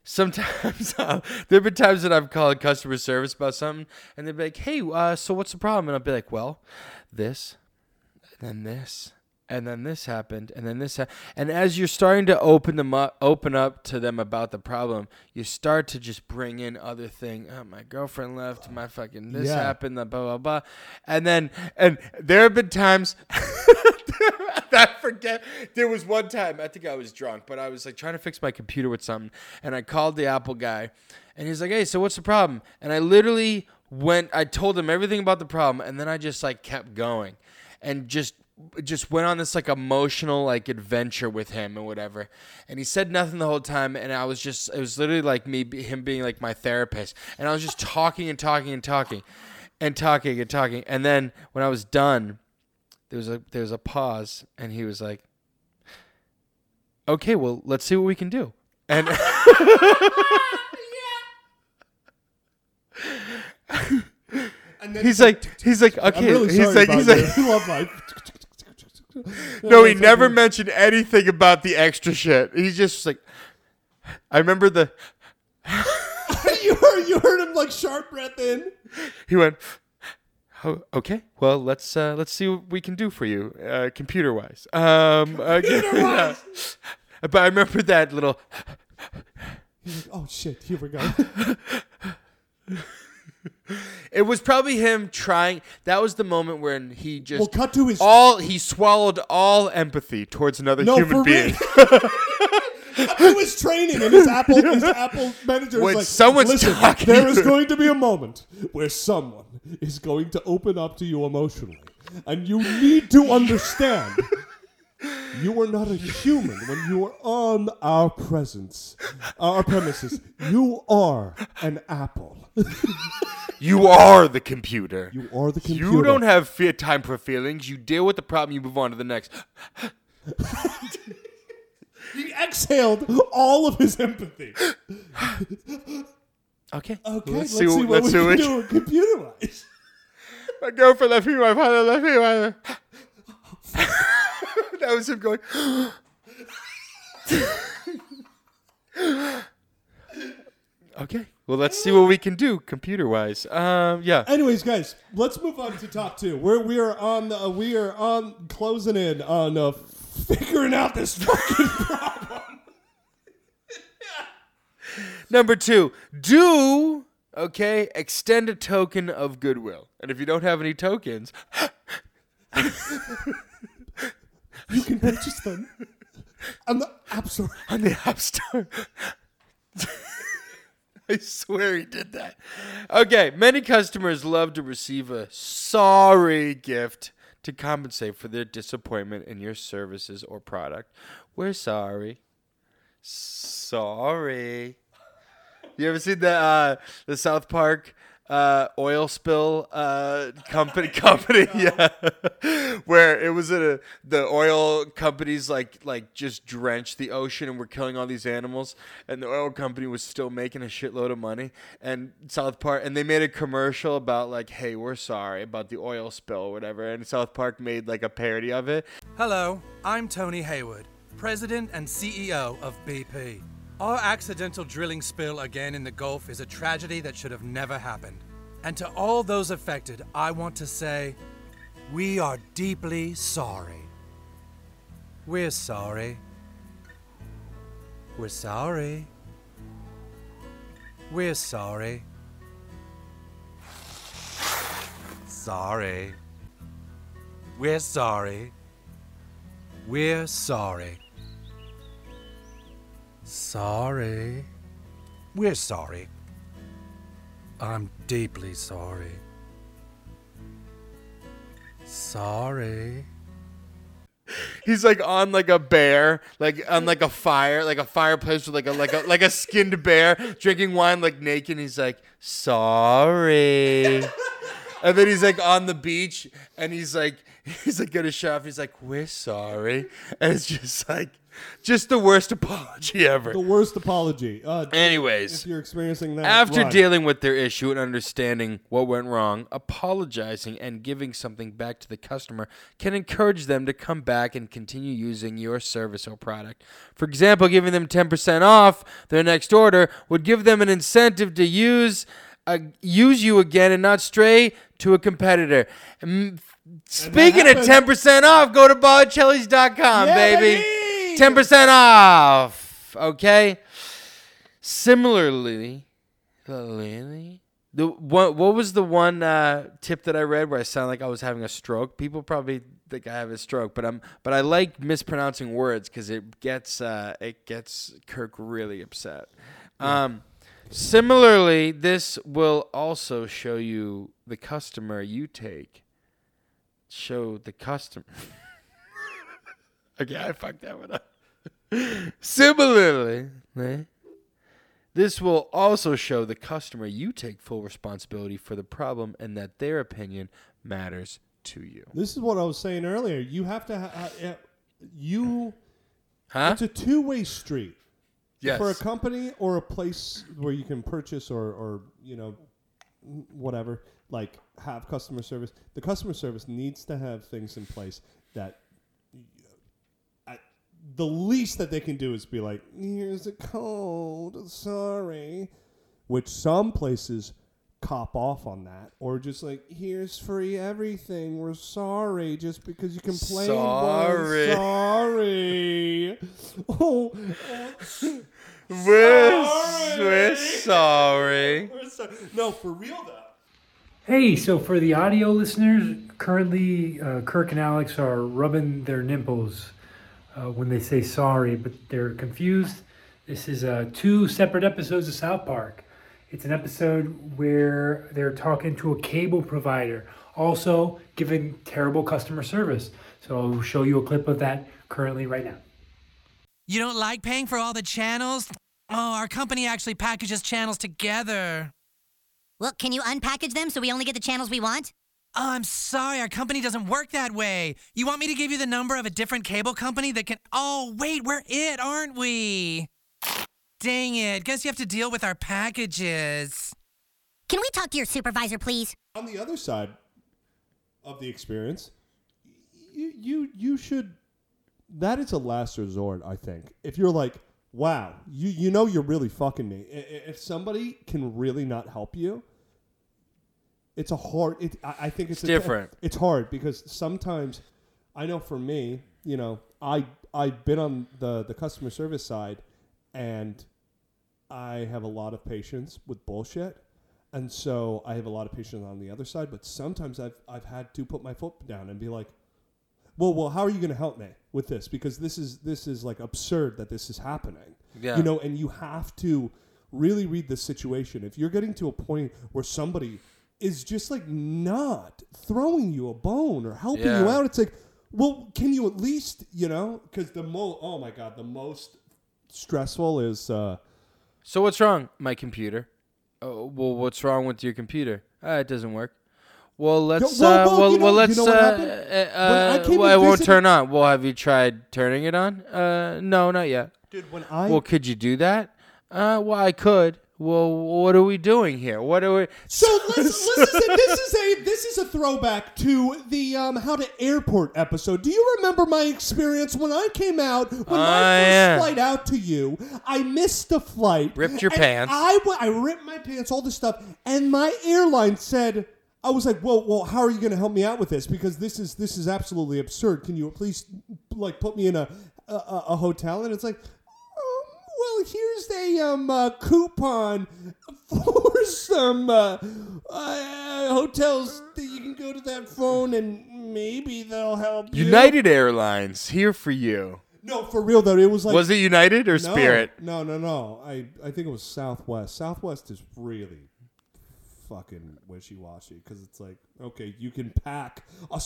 sometimes uh, there have been times that I've called customer service about something, and they'd be like, "Hey, uh, so what's the problem?" And I'll be like, "Well, this, and then this." And then this happened, and then this, ha-. and as you're starting to open them up, open up to them about the problem, you start to just bring in other thing. Oh, my girlfriend left. My fucking this Yeah. happened. The blah blah blah, and then and there have been times I forget. There was one time I think I was drunk, but I was like trying to fix my computer with something, and I called the Apple guy, and he's like, "Hey, so what's the problem?" And I literally went. I told him everything about the problem, and then I just like kept going, and just just went on this like emotional like adventure with him and whatever. And he said nothing the whole time and i was just it was literally like me him being like my therapist. And i was just talking and talking and talking and talking and talking. And then when i was done there was a there was a pause and he was like okay well let's see what we can do. And And then he's like he's like okay really he's like he's like I love my. no he never mentioned anything about the extra shit he's just like i remember the you heard you heard him like sharp breath in. He went. Oh, okay. Well, let's uh, let's see what we can do for you, uh, computer wise. Um, uh, yeah. But I remember that little. He's like, oh shit, here we go. It was probably him trying. That was the moment when he just Well, cut to his- all. He swallowed all empathy towards another No, human being. It was training, and his Apple his Apple manager When was like, someone's "Listen, talking there is you." going to be a moment where someone is going to open up to you emotionally, and you need to understand." You are not a human when you are on our presence, our premises. You are an apple. You are the computer. You are the computer. You don't have fe- time for feelings. You deal with the problem. You move on to the next. He exhaled all of his empathy. Okay. Okay, Let's let's, see. what- let's we see can what- do computer-wise. My girlfriend left me. My father left me. My... that was him going. okay. Well, let's see what we can do computer wise. Um. Yeah. Anyways, guys, let's move on to top two. Where we are on, uh, we are on closing in on uh, figuring out this fucking problem. Number two. Do okay. Extend a token of goodwill. And if you don't have any tokens, You can purchase them on the App Store. on the App Store. I swear he did that. Okay, many customers love to receive a sorry gift to compensate for their disappointment in your services or product. We're sorry. Sorry. You ever seen the uh, the South Park uh, oil spill uh, company company? yeah, where it was a the oil companies like like just drenched the ocean and were killing all these animals, and the oil company was still making a shitload of money. And South Park and they made a commercial about like, hey, we're sorry about the oil spill or whatever. And South Park made like a parody of it. Hello, I'm Tony Hayward, President and CEO of BP. Our accidental drilling spill again in the Gulf is a tragedy that should have never happened. And to all those affected, I want to say, we are deeply sorry. We're sorry. We're sorry. We're sorry. Sorry. We're sorry. We're sorry. Sorry. We're sorry. I'm deeply sorry. Sorry. He's like on like a bear, like on like a fire, like a fireplace with like a like a like a skinned bear drinking wine like naked. He's like, sorry. And then he's like on the beach and he's like he's like gonna shove. He's like, We're sorry. And it's just like just the worst apology ever. The worst apology. Uh, Anyways. if you're experiencing that, After run. dealing with their issue and understanding what went wrong, apologizing and giving something back to the customer can encourage them to come back and continue using your service or product. For example, giving them 10% off their next order would give them an incentive to use uh, use you again and not stray to a competitor. Mm, Speaking of 10% off, go to botticellis.com, Yeah, baby. baby. 10% off. Okay? Similarly, Lily, the what what was the one uh, tip that I read where I sound like I was having a stroke? People probably think I have a stroke, but I'm but I like mispronouncing words because it gets uh, it gets Kirk really upset. Um, similarly, this will also show you the customer you take. Show the customer. okay, I fucked that one up. Similarly, eh, this will also show the customer you take full responsibility for the problem and that their opinion matters to you. This is what I was saying earlier. You have to. Ha- ha- uh, you. Huh? It's a two-way street. Yes. For a company or a place where you can purchase or, or you know, whatever, like have customer service. The customer service needs to have things in place that the least that they can do is be like, "Here's a code. Sorry." which some places cop off on that, or just like here's free everything. We're sorry, just because you complained. Sorry. sorry. oh, oh We're, we're sorry. we're so- no, for real though. Hey, so for the audio listeners, currently uh, Kirk and Alex are rubbing their nipples uh, when they say sorry, but they're confused. This is uh, two separate episodes of South Park. It's an episode where they're talking to a cable provider, also giving terrible customer service. So I'll show you a clip of that currently right now. You don't like paying for all the channels? Oh, our company actually packages channels together. Well, can you unpackage them so we only get the channels we want? Oh, I'm sorry, our company doesn't work that way. You want me to give you the number of a different cable company that can. Oh, wait, we're it, aren't we? Dang it, guess you have to deal with our packages. Can we talk to your supervisor, please? on the other side of the experience, you you you should. That is a last resort, I think. If you're like, wow, you you know you're really fucking me. I- If somebody can really not help you, it's a hard. It, I, I think it's, It's a- different. it's hard because sometimes, I know for me, you know, I I've been on the the customer service side, and I have a lot of patience with bullshit. And so I have a lot of patience on the other side, but sometimes I've I've had to put my foot down and be like, "Well, well, how are you going to help me with this? Because this is this is like absurd that this is happening." Yeah. You know, and you have to really read the situation. If you're getting to a point where somebody is just like not throwing you a bone or helping you out, it's like, well, can you at least, you know, because the mo oh my god, the most stressful is uh So what's wrong? My computer. Oh, well, what's wrong with your computer? Uh, it doesn't work. Well, let's. well, uh, well, well, you know- well, let's. know uh, uh, I uh, well, it won't visit- turn on. Well, have you tried turning it on? Uh, no, not yet. dude when I Well, could you do that? Uh, well, I could. Well, what are we doing here? What are we? So listen, listen, this is a this is a throwback to the um, how to airport episode. Do you remember my experience when I came out when my Ah, first yeah. flight out to you? I missed the flight, Ripped your and pants. I I ripped my pants, all this stuff, and my airline said. I was like, well, well, how are you going to help me out with this? Because this is this is absolutely absurd. Can you please like put me in a a, a a hotel? And it's like, um, well, here's a um uh, coupon for some uh, uh, hotels that you can go to that phone and maybe they'll help you. United Airlines here for you. No, for real though, it was like was it United or no, Spirit? No, no, no. I I think it was Southwest. Southwest is really fucking wishy-washy because it's like okay you can pack a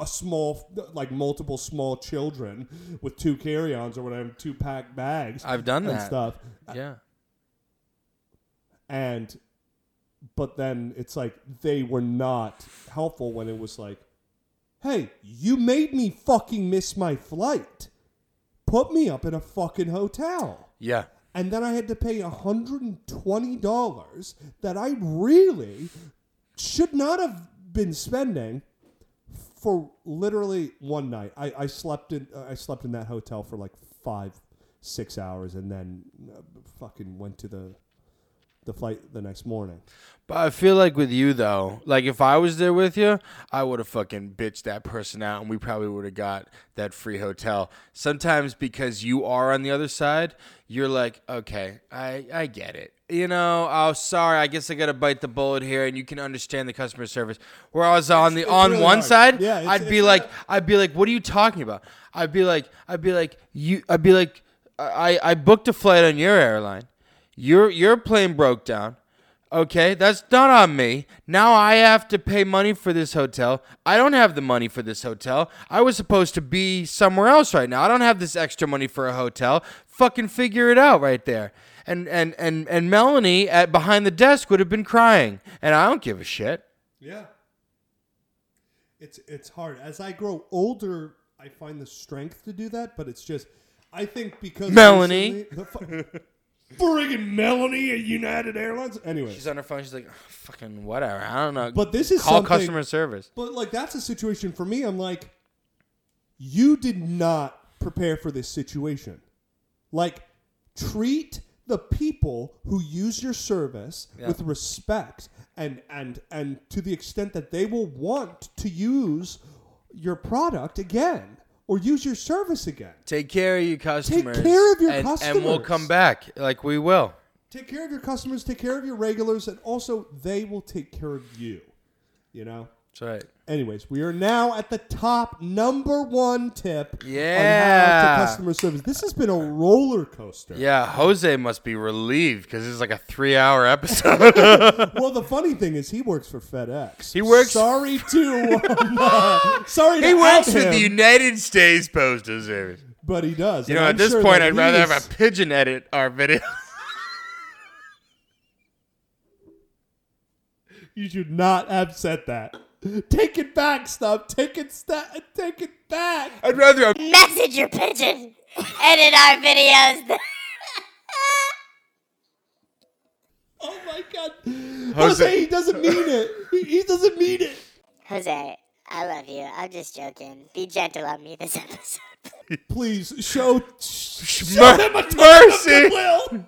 a small like multiple small children with two carry-ons or whatever two pack bags I've done and that. stuff Yeah. and but then it's like they were not helpful when it was like hey you made me fucking miss my flight put me up in a fucking hotel Yeah. And then i had to pay $120 that i really should not have been spending for literally one night. I, I slept in i slept in that hotel for like five six hours and then uh, fucking went to the the flight the next morning. But I feel like with you though, like if I was there with you, I would have fucking bitched that person out, and we probably would have got that free hotel. Sometimes because you are on the other side, you're like, okay, I I get it. You know, oh sorry, I guess I gotta bite the bullet here, and you can understand the customer service. Where I was on the it's on really one hard. side, Yeah, it's- I'd be like, I'd be like, what are you talking about? I'd be like, I'd be like, you, I'd be like, I I booked a flight on your airline. Your your plane broke down. Okay, that's not on me. Now I have to pay money for this hotel. I don't have the money for this hotel. I was supposed to be somewhere else right now. I don't have this extra money for a hotel. Fucking figure it out right there. And and and and Melanie at behind the desk would have been crying, and I don't give a shit. Yeah. It's it's hard. As I grow older, I find the strength to do that, but it's just I think because Melanie. recently- friggin' Melanie at United Airlines. Anyway, She's on her phone. She's like, "Ugh, fucking whatever. I don't know. But this is call something- customer service. But like that's a situation for me. I'm like, you did not prepare for this situation. Like, treat the people who use your service Yeah. with respect and and and to the extent that they will want to use your product again or use your service again. Take care of your customers. Take care of your and, And we'll come back. Like we will. Take care of your customers, take care of your regulars, and also they will take care of you. You know? That's right. Anyways, we are now at the top number one tip on how Yeah. to customer service. This has been a roller coaster. Yeah, Jose must be relieved because it's like a three-hour episode. Well, the funny thing is, he works for FedEx. He works- Sorry to. Um, uh, sorry to he works out for the United States Postal Service. but he does. You and know, I'm at this sure point, I'd rather have a pigeon edit our video. You should not have said that. Take it back, stop. Take it, sta- take it back. I'd rather. Have- Messenger pigeon. Edit our videos. Oh my god, Jose- Jose, he doesn't mean it. He, he doesn't mean it. Jose, I love you. I'm just joking. Be gentle on me this episode. Please show, show Mer- him a token mercy. of goodwill. Can you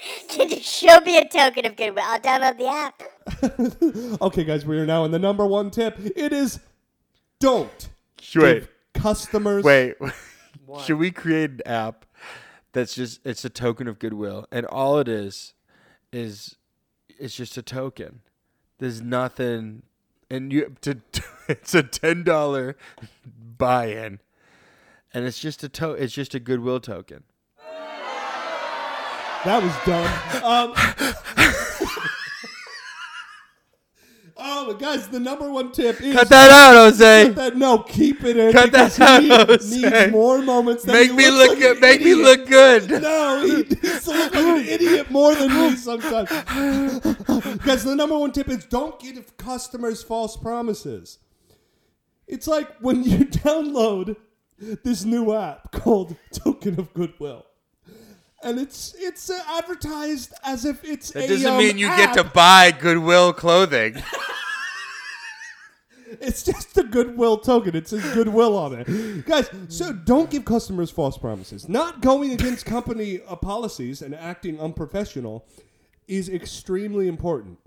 show me a token of goodwill? I'll download the app. Okay, guys, we are now in the number one tip. It is don't Wait, give customers. wait. Should we create an app that's just it's a token of goodwill, and all it is is it's just a token. There's nothing, and you to it's a ten dollar buy-in, and it's just a to it's just a goodwill token. That was dumb. Um, oh, guys, the number one tip is Cut that out, Jose. That, no, keep it in. Cut that out, Jose. needs more moments. Than Make me look like good. Make me look good. No, he needs to look like an idiot more than me sometimes. Guys, the number one tip is don't give customers false promises. It's like when you download this new app called Token of Goodwill. And it's it's uh, advertised as if it's That a, doesn't um, mean you get to buy Goodwill clothing. It's just a goodwill token. It says goodwill on it. Guys, so don't give customers false promises. Not going against company uh, policies and acting unprofessional is extremely important.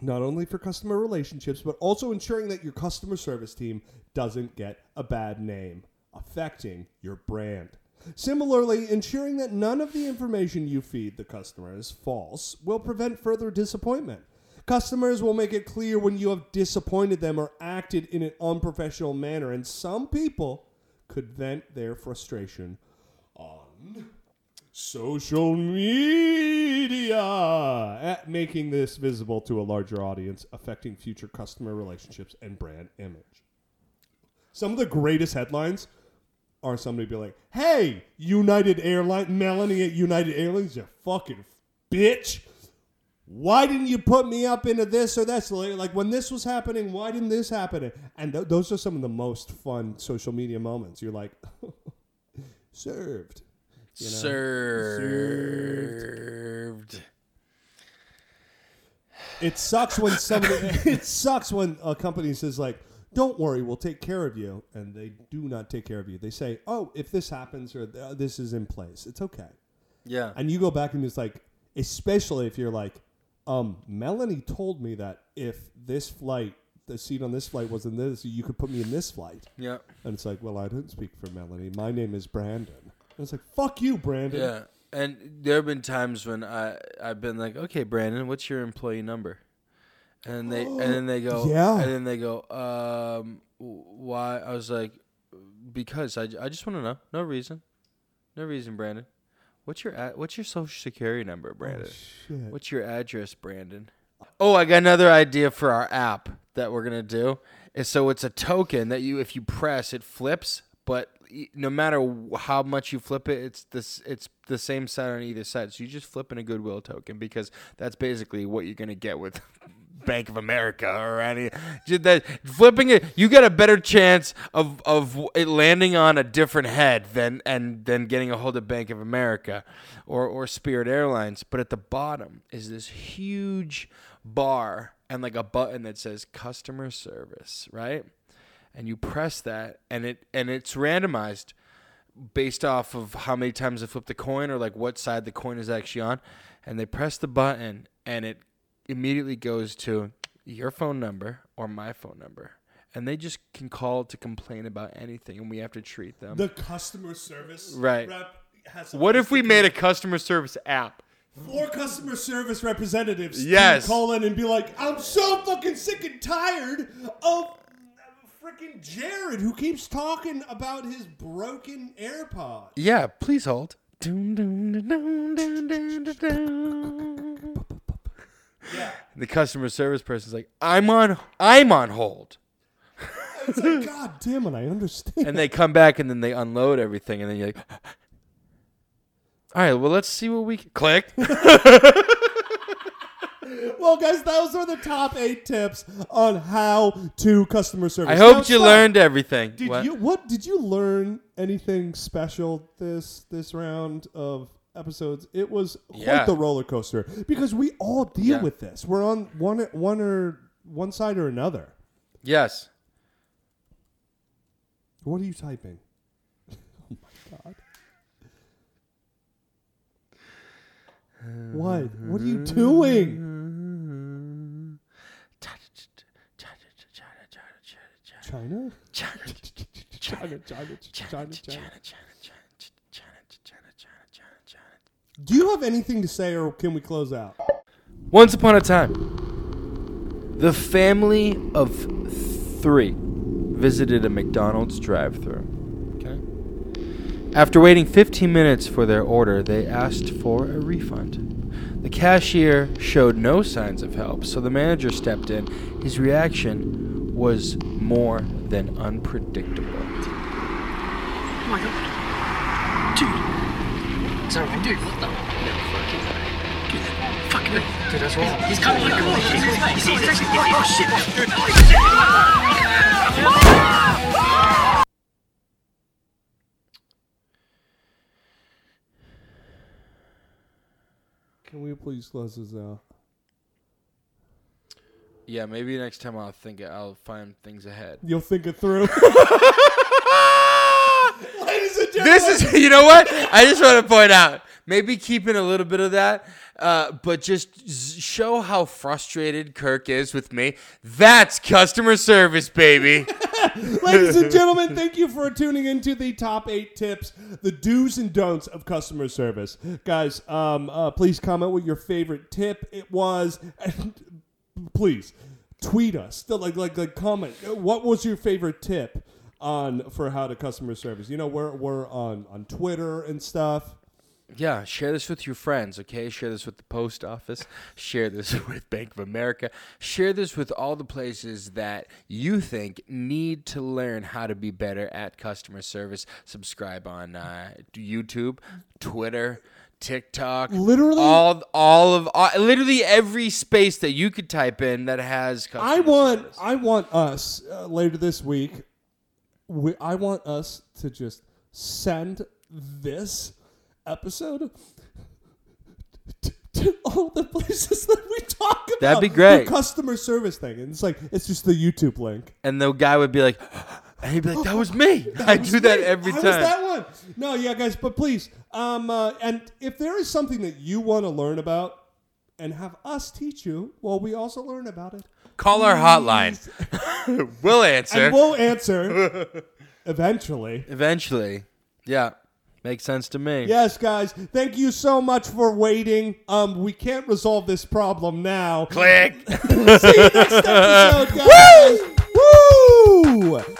Not only for customer relationships, but also ensuring that your customer service team doesn't get a bad name, affecting your brand. Similarly, ensuring that none of the information you feed the customer is false will prevent further disappointment. Customers will make it clear when you have disappointed them or acted in an unprofessional manner, and some people could vent their frustration on social media, at making this visible to a larger audience, affecting future customer relationships and brand image. Some of the greatest headlines are somebody be like, "Hey, United Airlines, Melanie at United Airlines, you fucking bitch." Why didn't you put me up into this or that? Like when this was happening, why didn't this happen? And th- those are some of the most fun social media moments. You're like, served. You know? Served. It sucks when somebody. it sucks when a company says like, "Don't worry, we'll take care of you," and they do not take care of you. They say, "Oh, if this happens or this is in place, it's okay." Yeah. And you go back and it's like, especially if you're like, um, Melanie told me that if this flight, the seat on this flight wasn't this, you could put me in this flight. Yeah. And it's like, well, I didn't speak for Melanie. My name is Brandon. And it's like, fuck you, Brandon. Yeah. And there have been times when I I've been like, okay, Brandon, what's your employee number? And they and then they go, Yeah. And then they go, um, why? I was like, because i, I just want to know, no reason, no reason, Brandon. What's your ad- what's your social security number, Brandon? shit. What's your address, Brandon? Oh, I got another idea for our app that we're gonna do. Is so it's a token that you if you press it flips, but no matter how much you flip it, it's this it's the same side on either side. So you just flip in a goodwill token because that's basically what you're gonna get with Bank of America or any that flipping it. You get a better chance of of it landing on a different head than and than getting a hold of Bank of America or or Spirit Airlines. But at the bottom is this huge bar and like a button that says customer service, right? And you press that and it and it's randomized based off of how many times they flip the coin or like what side the coin is actually on, and they press the button and it immediately goes to your phone number or my phone number. And they just can call to complain about anything, and we have to treat them. The customer service Right. rep has what if we made a customer service app? four customer service representatives Yes. call in and be like, I'm so fucking sick and tired of freaking Jared who keeps talking about his broken AirPod. Yeah, please hold. Dun, dun, dun, dun, dun, dun, dun, dun. The customer service person's like, "I'm on, I'm on hold," It's like, God damn it, I understand. and they come back and then they unload everything, and then you're like, "All right, well, let's see what we can click." well, guys, those are the top eight tips on how to customer service. I hope you learned everything. Did What? you what did you learn anything special this this round of episodes? It was quite Yeah. the roller coaster because we all deal Yeah. with this. We're on one one or one side or another. Yes. What are you typing? oh my god. What? What are you doing? China? China, China, China, China, China. Do you have anything to say, or can we close out? Once upon a time, the family of three visited a McDonald's drive-through. Okay. After waiting 15 minutes for their order, they asked for a refund. The cashier showed no signs of help, so the manager stepped in. His reaction was more than unpredictable. Oh my god. Dude. Is? Dude, what the? No, fucking Dude, fucking Dude, that's wrong. He's coming. He's coming. He's coming. He's coming. He's coming. Oh, shit. Dude, oh, shit. Can we please close this out? Yeah, maybe next time I'll think it I'll find things ahead. You'll think it through. Ladies and gentlemen, This is, you know what? I just want to point out, maybe keeping a little bit of that, uh, but just z- show how frustrated Kirk is with me. That's customer service, baby. Ladies and gentlemen, thank you for tuning into the top eight tips, the do's and don'ts of customer service. Guys, um, uh, please comment what your favorite tip it was, and please tweet us. Still, like, like, like, comment. What was your favorite tip on for how to customer service? You know, we're we're on on Twitter and stuff. Yeah, share this with your friends, okay? Share this with the post office. Share this with Bank of America. Share this with all the places that you think need to learn how to be better at customer service. Subscribe on uh, YouTube, Twitter, TikTok. Literally? all all of all, literally every space that you could type in that has customer I want service. I want us uh, later this week. We, I want us to just send this episode to, to all the places that we talk about. That'd be great. The customer service thing, and it's like it's just the YouTube link. and the guy would be like, and he'd be like, "That was me." I was do that me. every I time. was that one. No, yeah, guys, but please, um, uh, and if there is something that you want to learn about and have us teach you, well, we also learn about it. Call our hotline. we'll answer. and we'll answer eventually. Eventually. Yeah. Makes sense to me. Yes, guys. Thank you so much for waiting. Um, we can't resolve this problem now. Click. See you next episode, guys. Woo!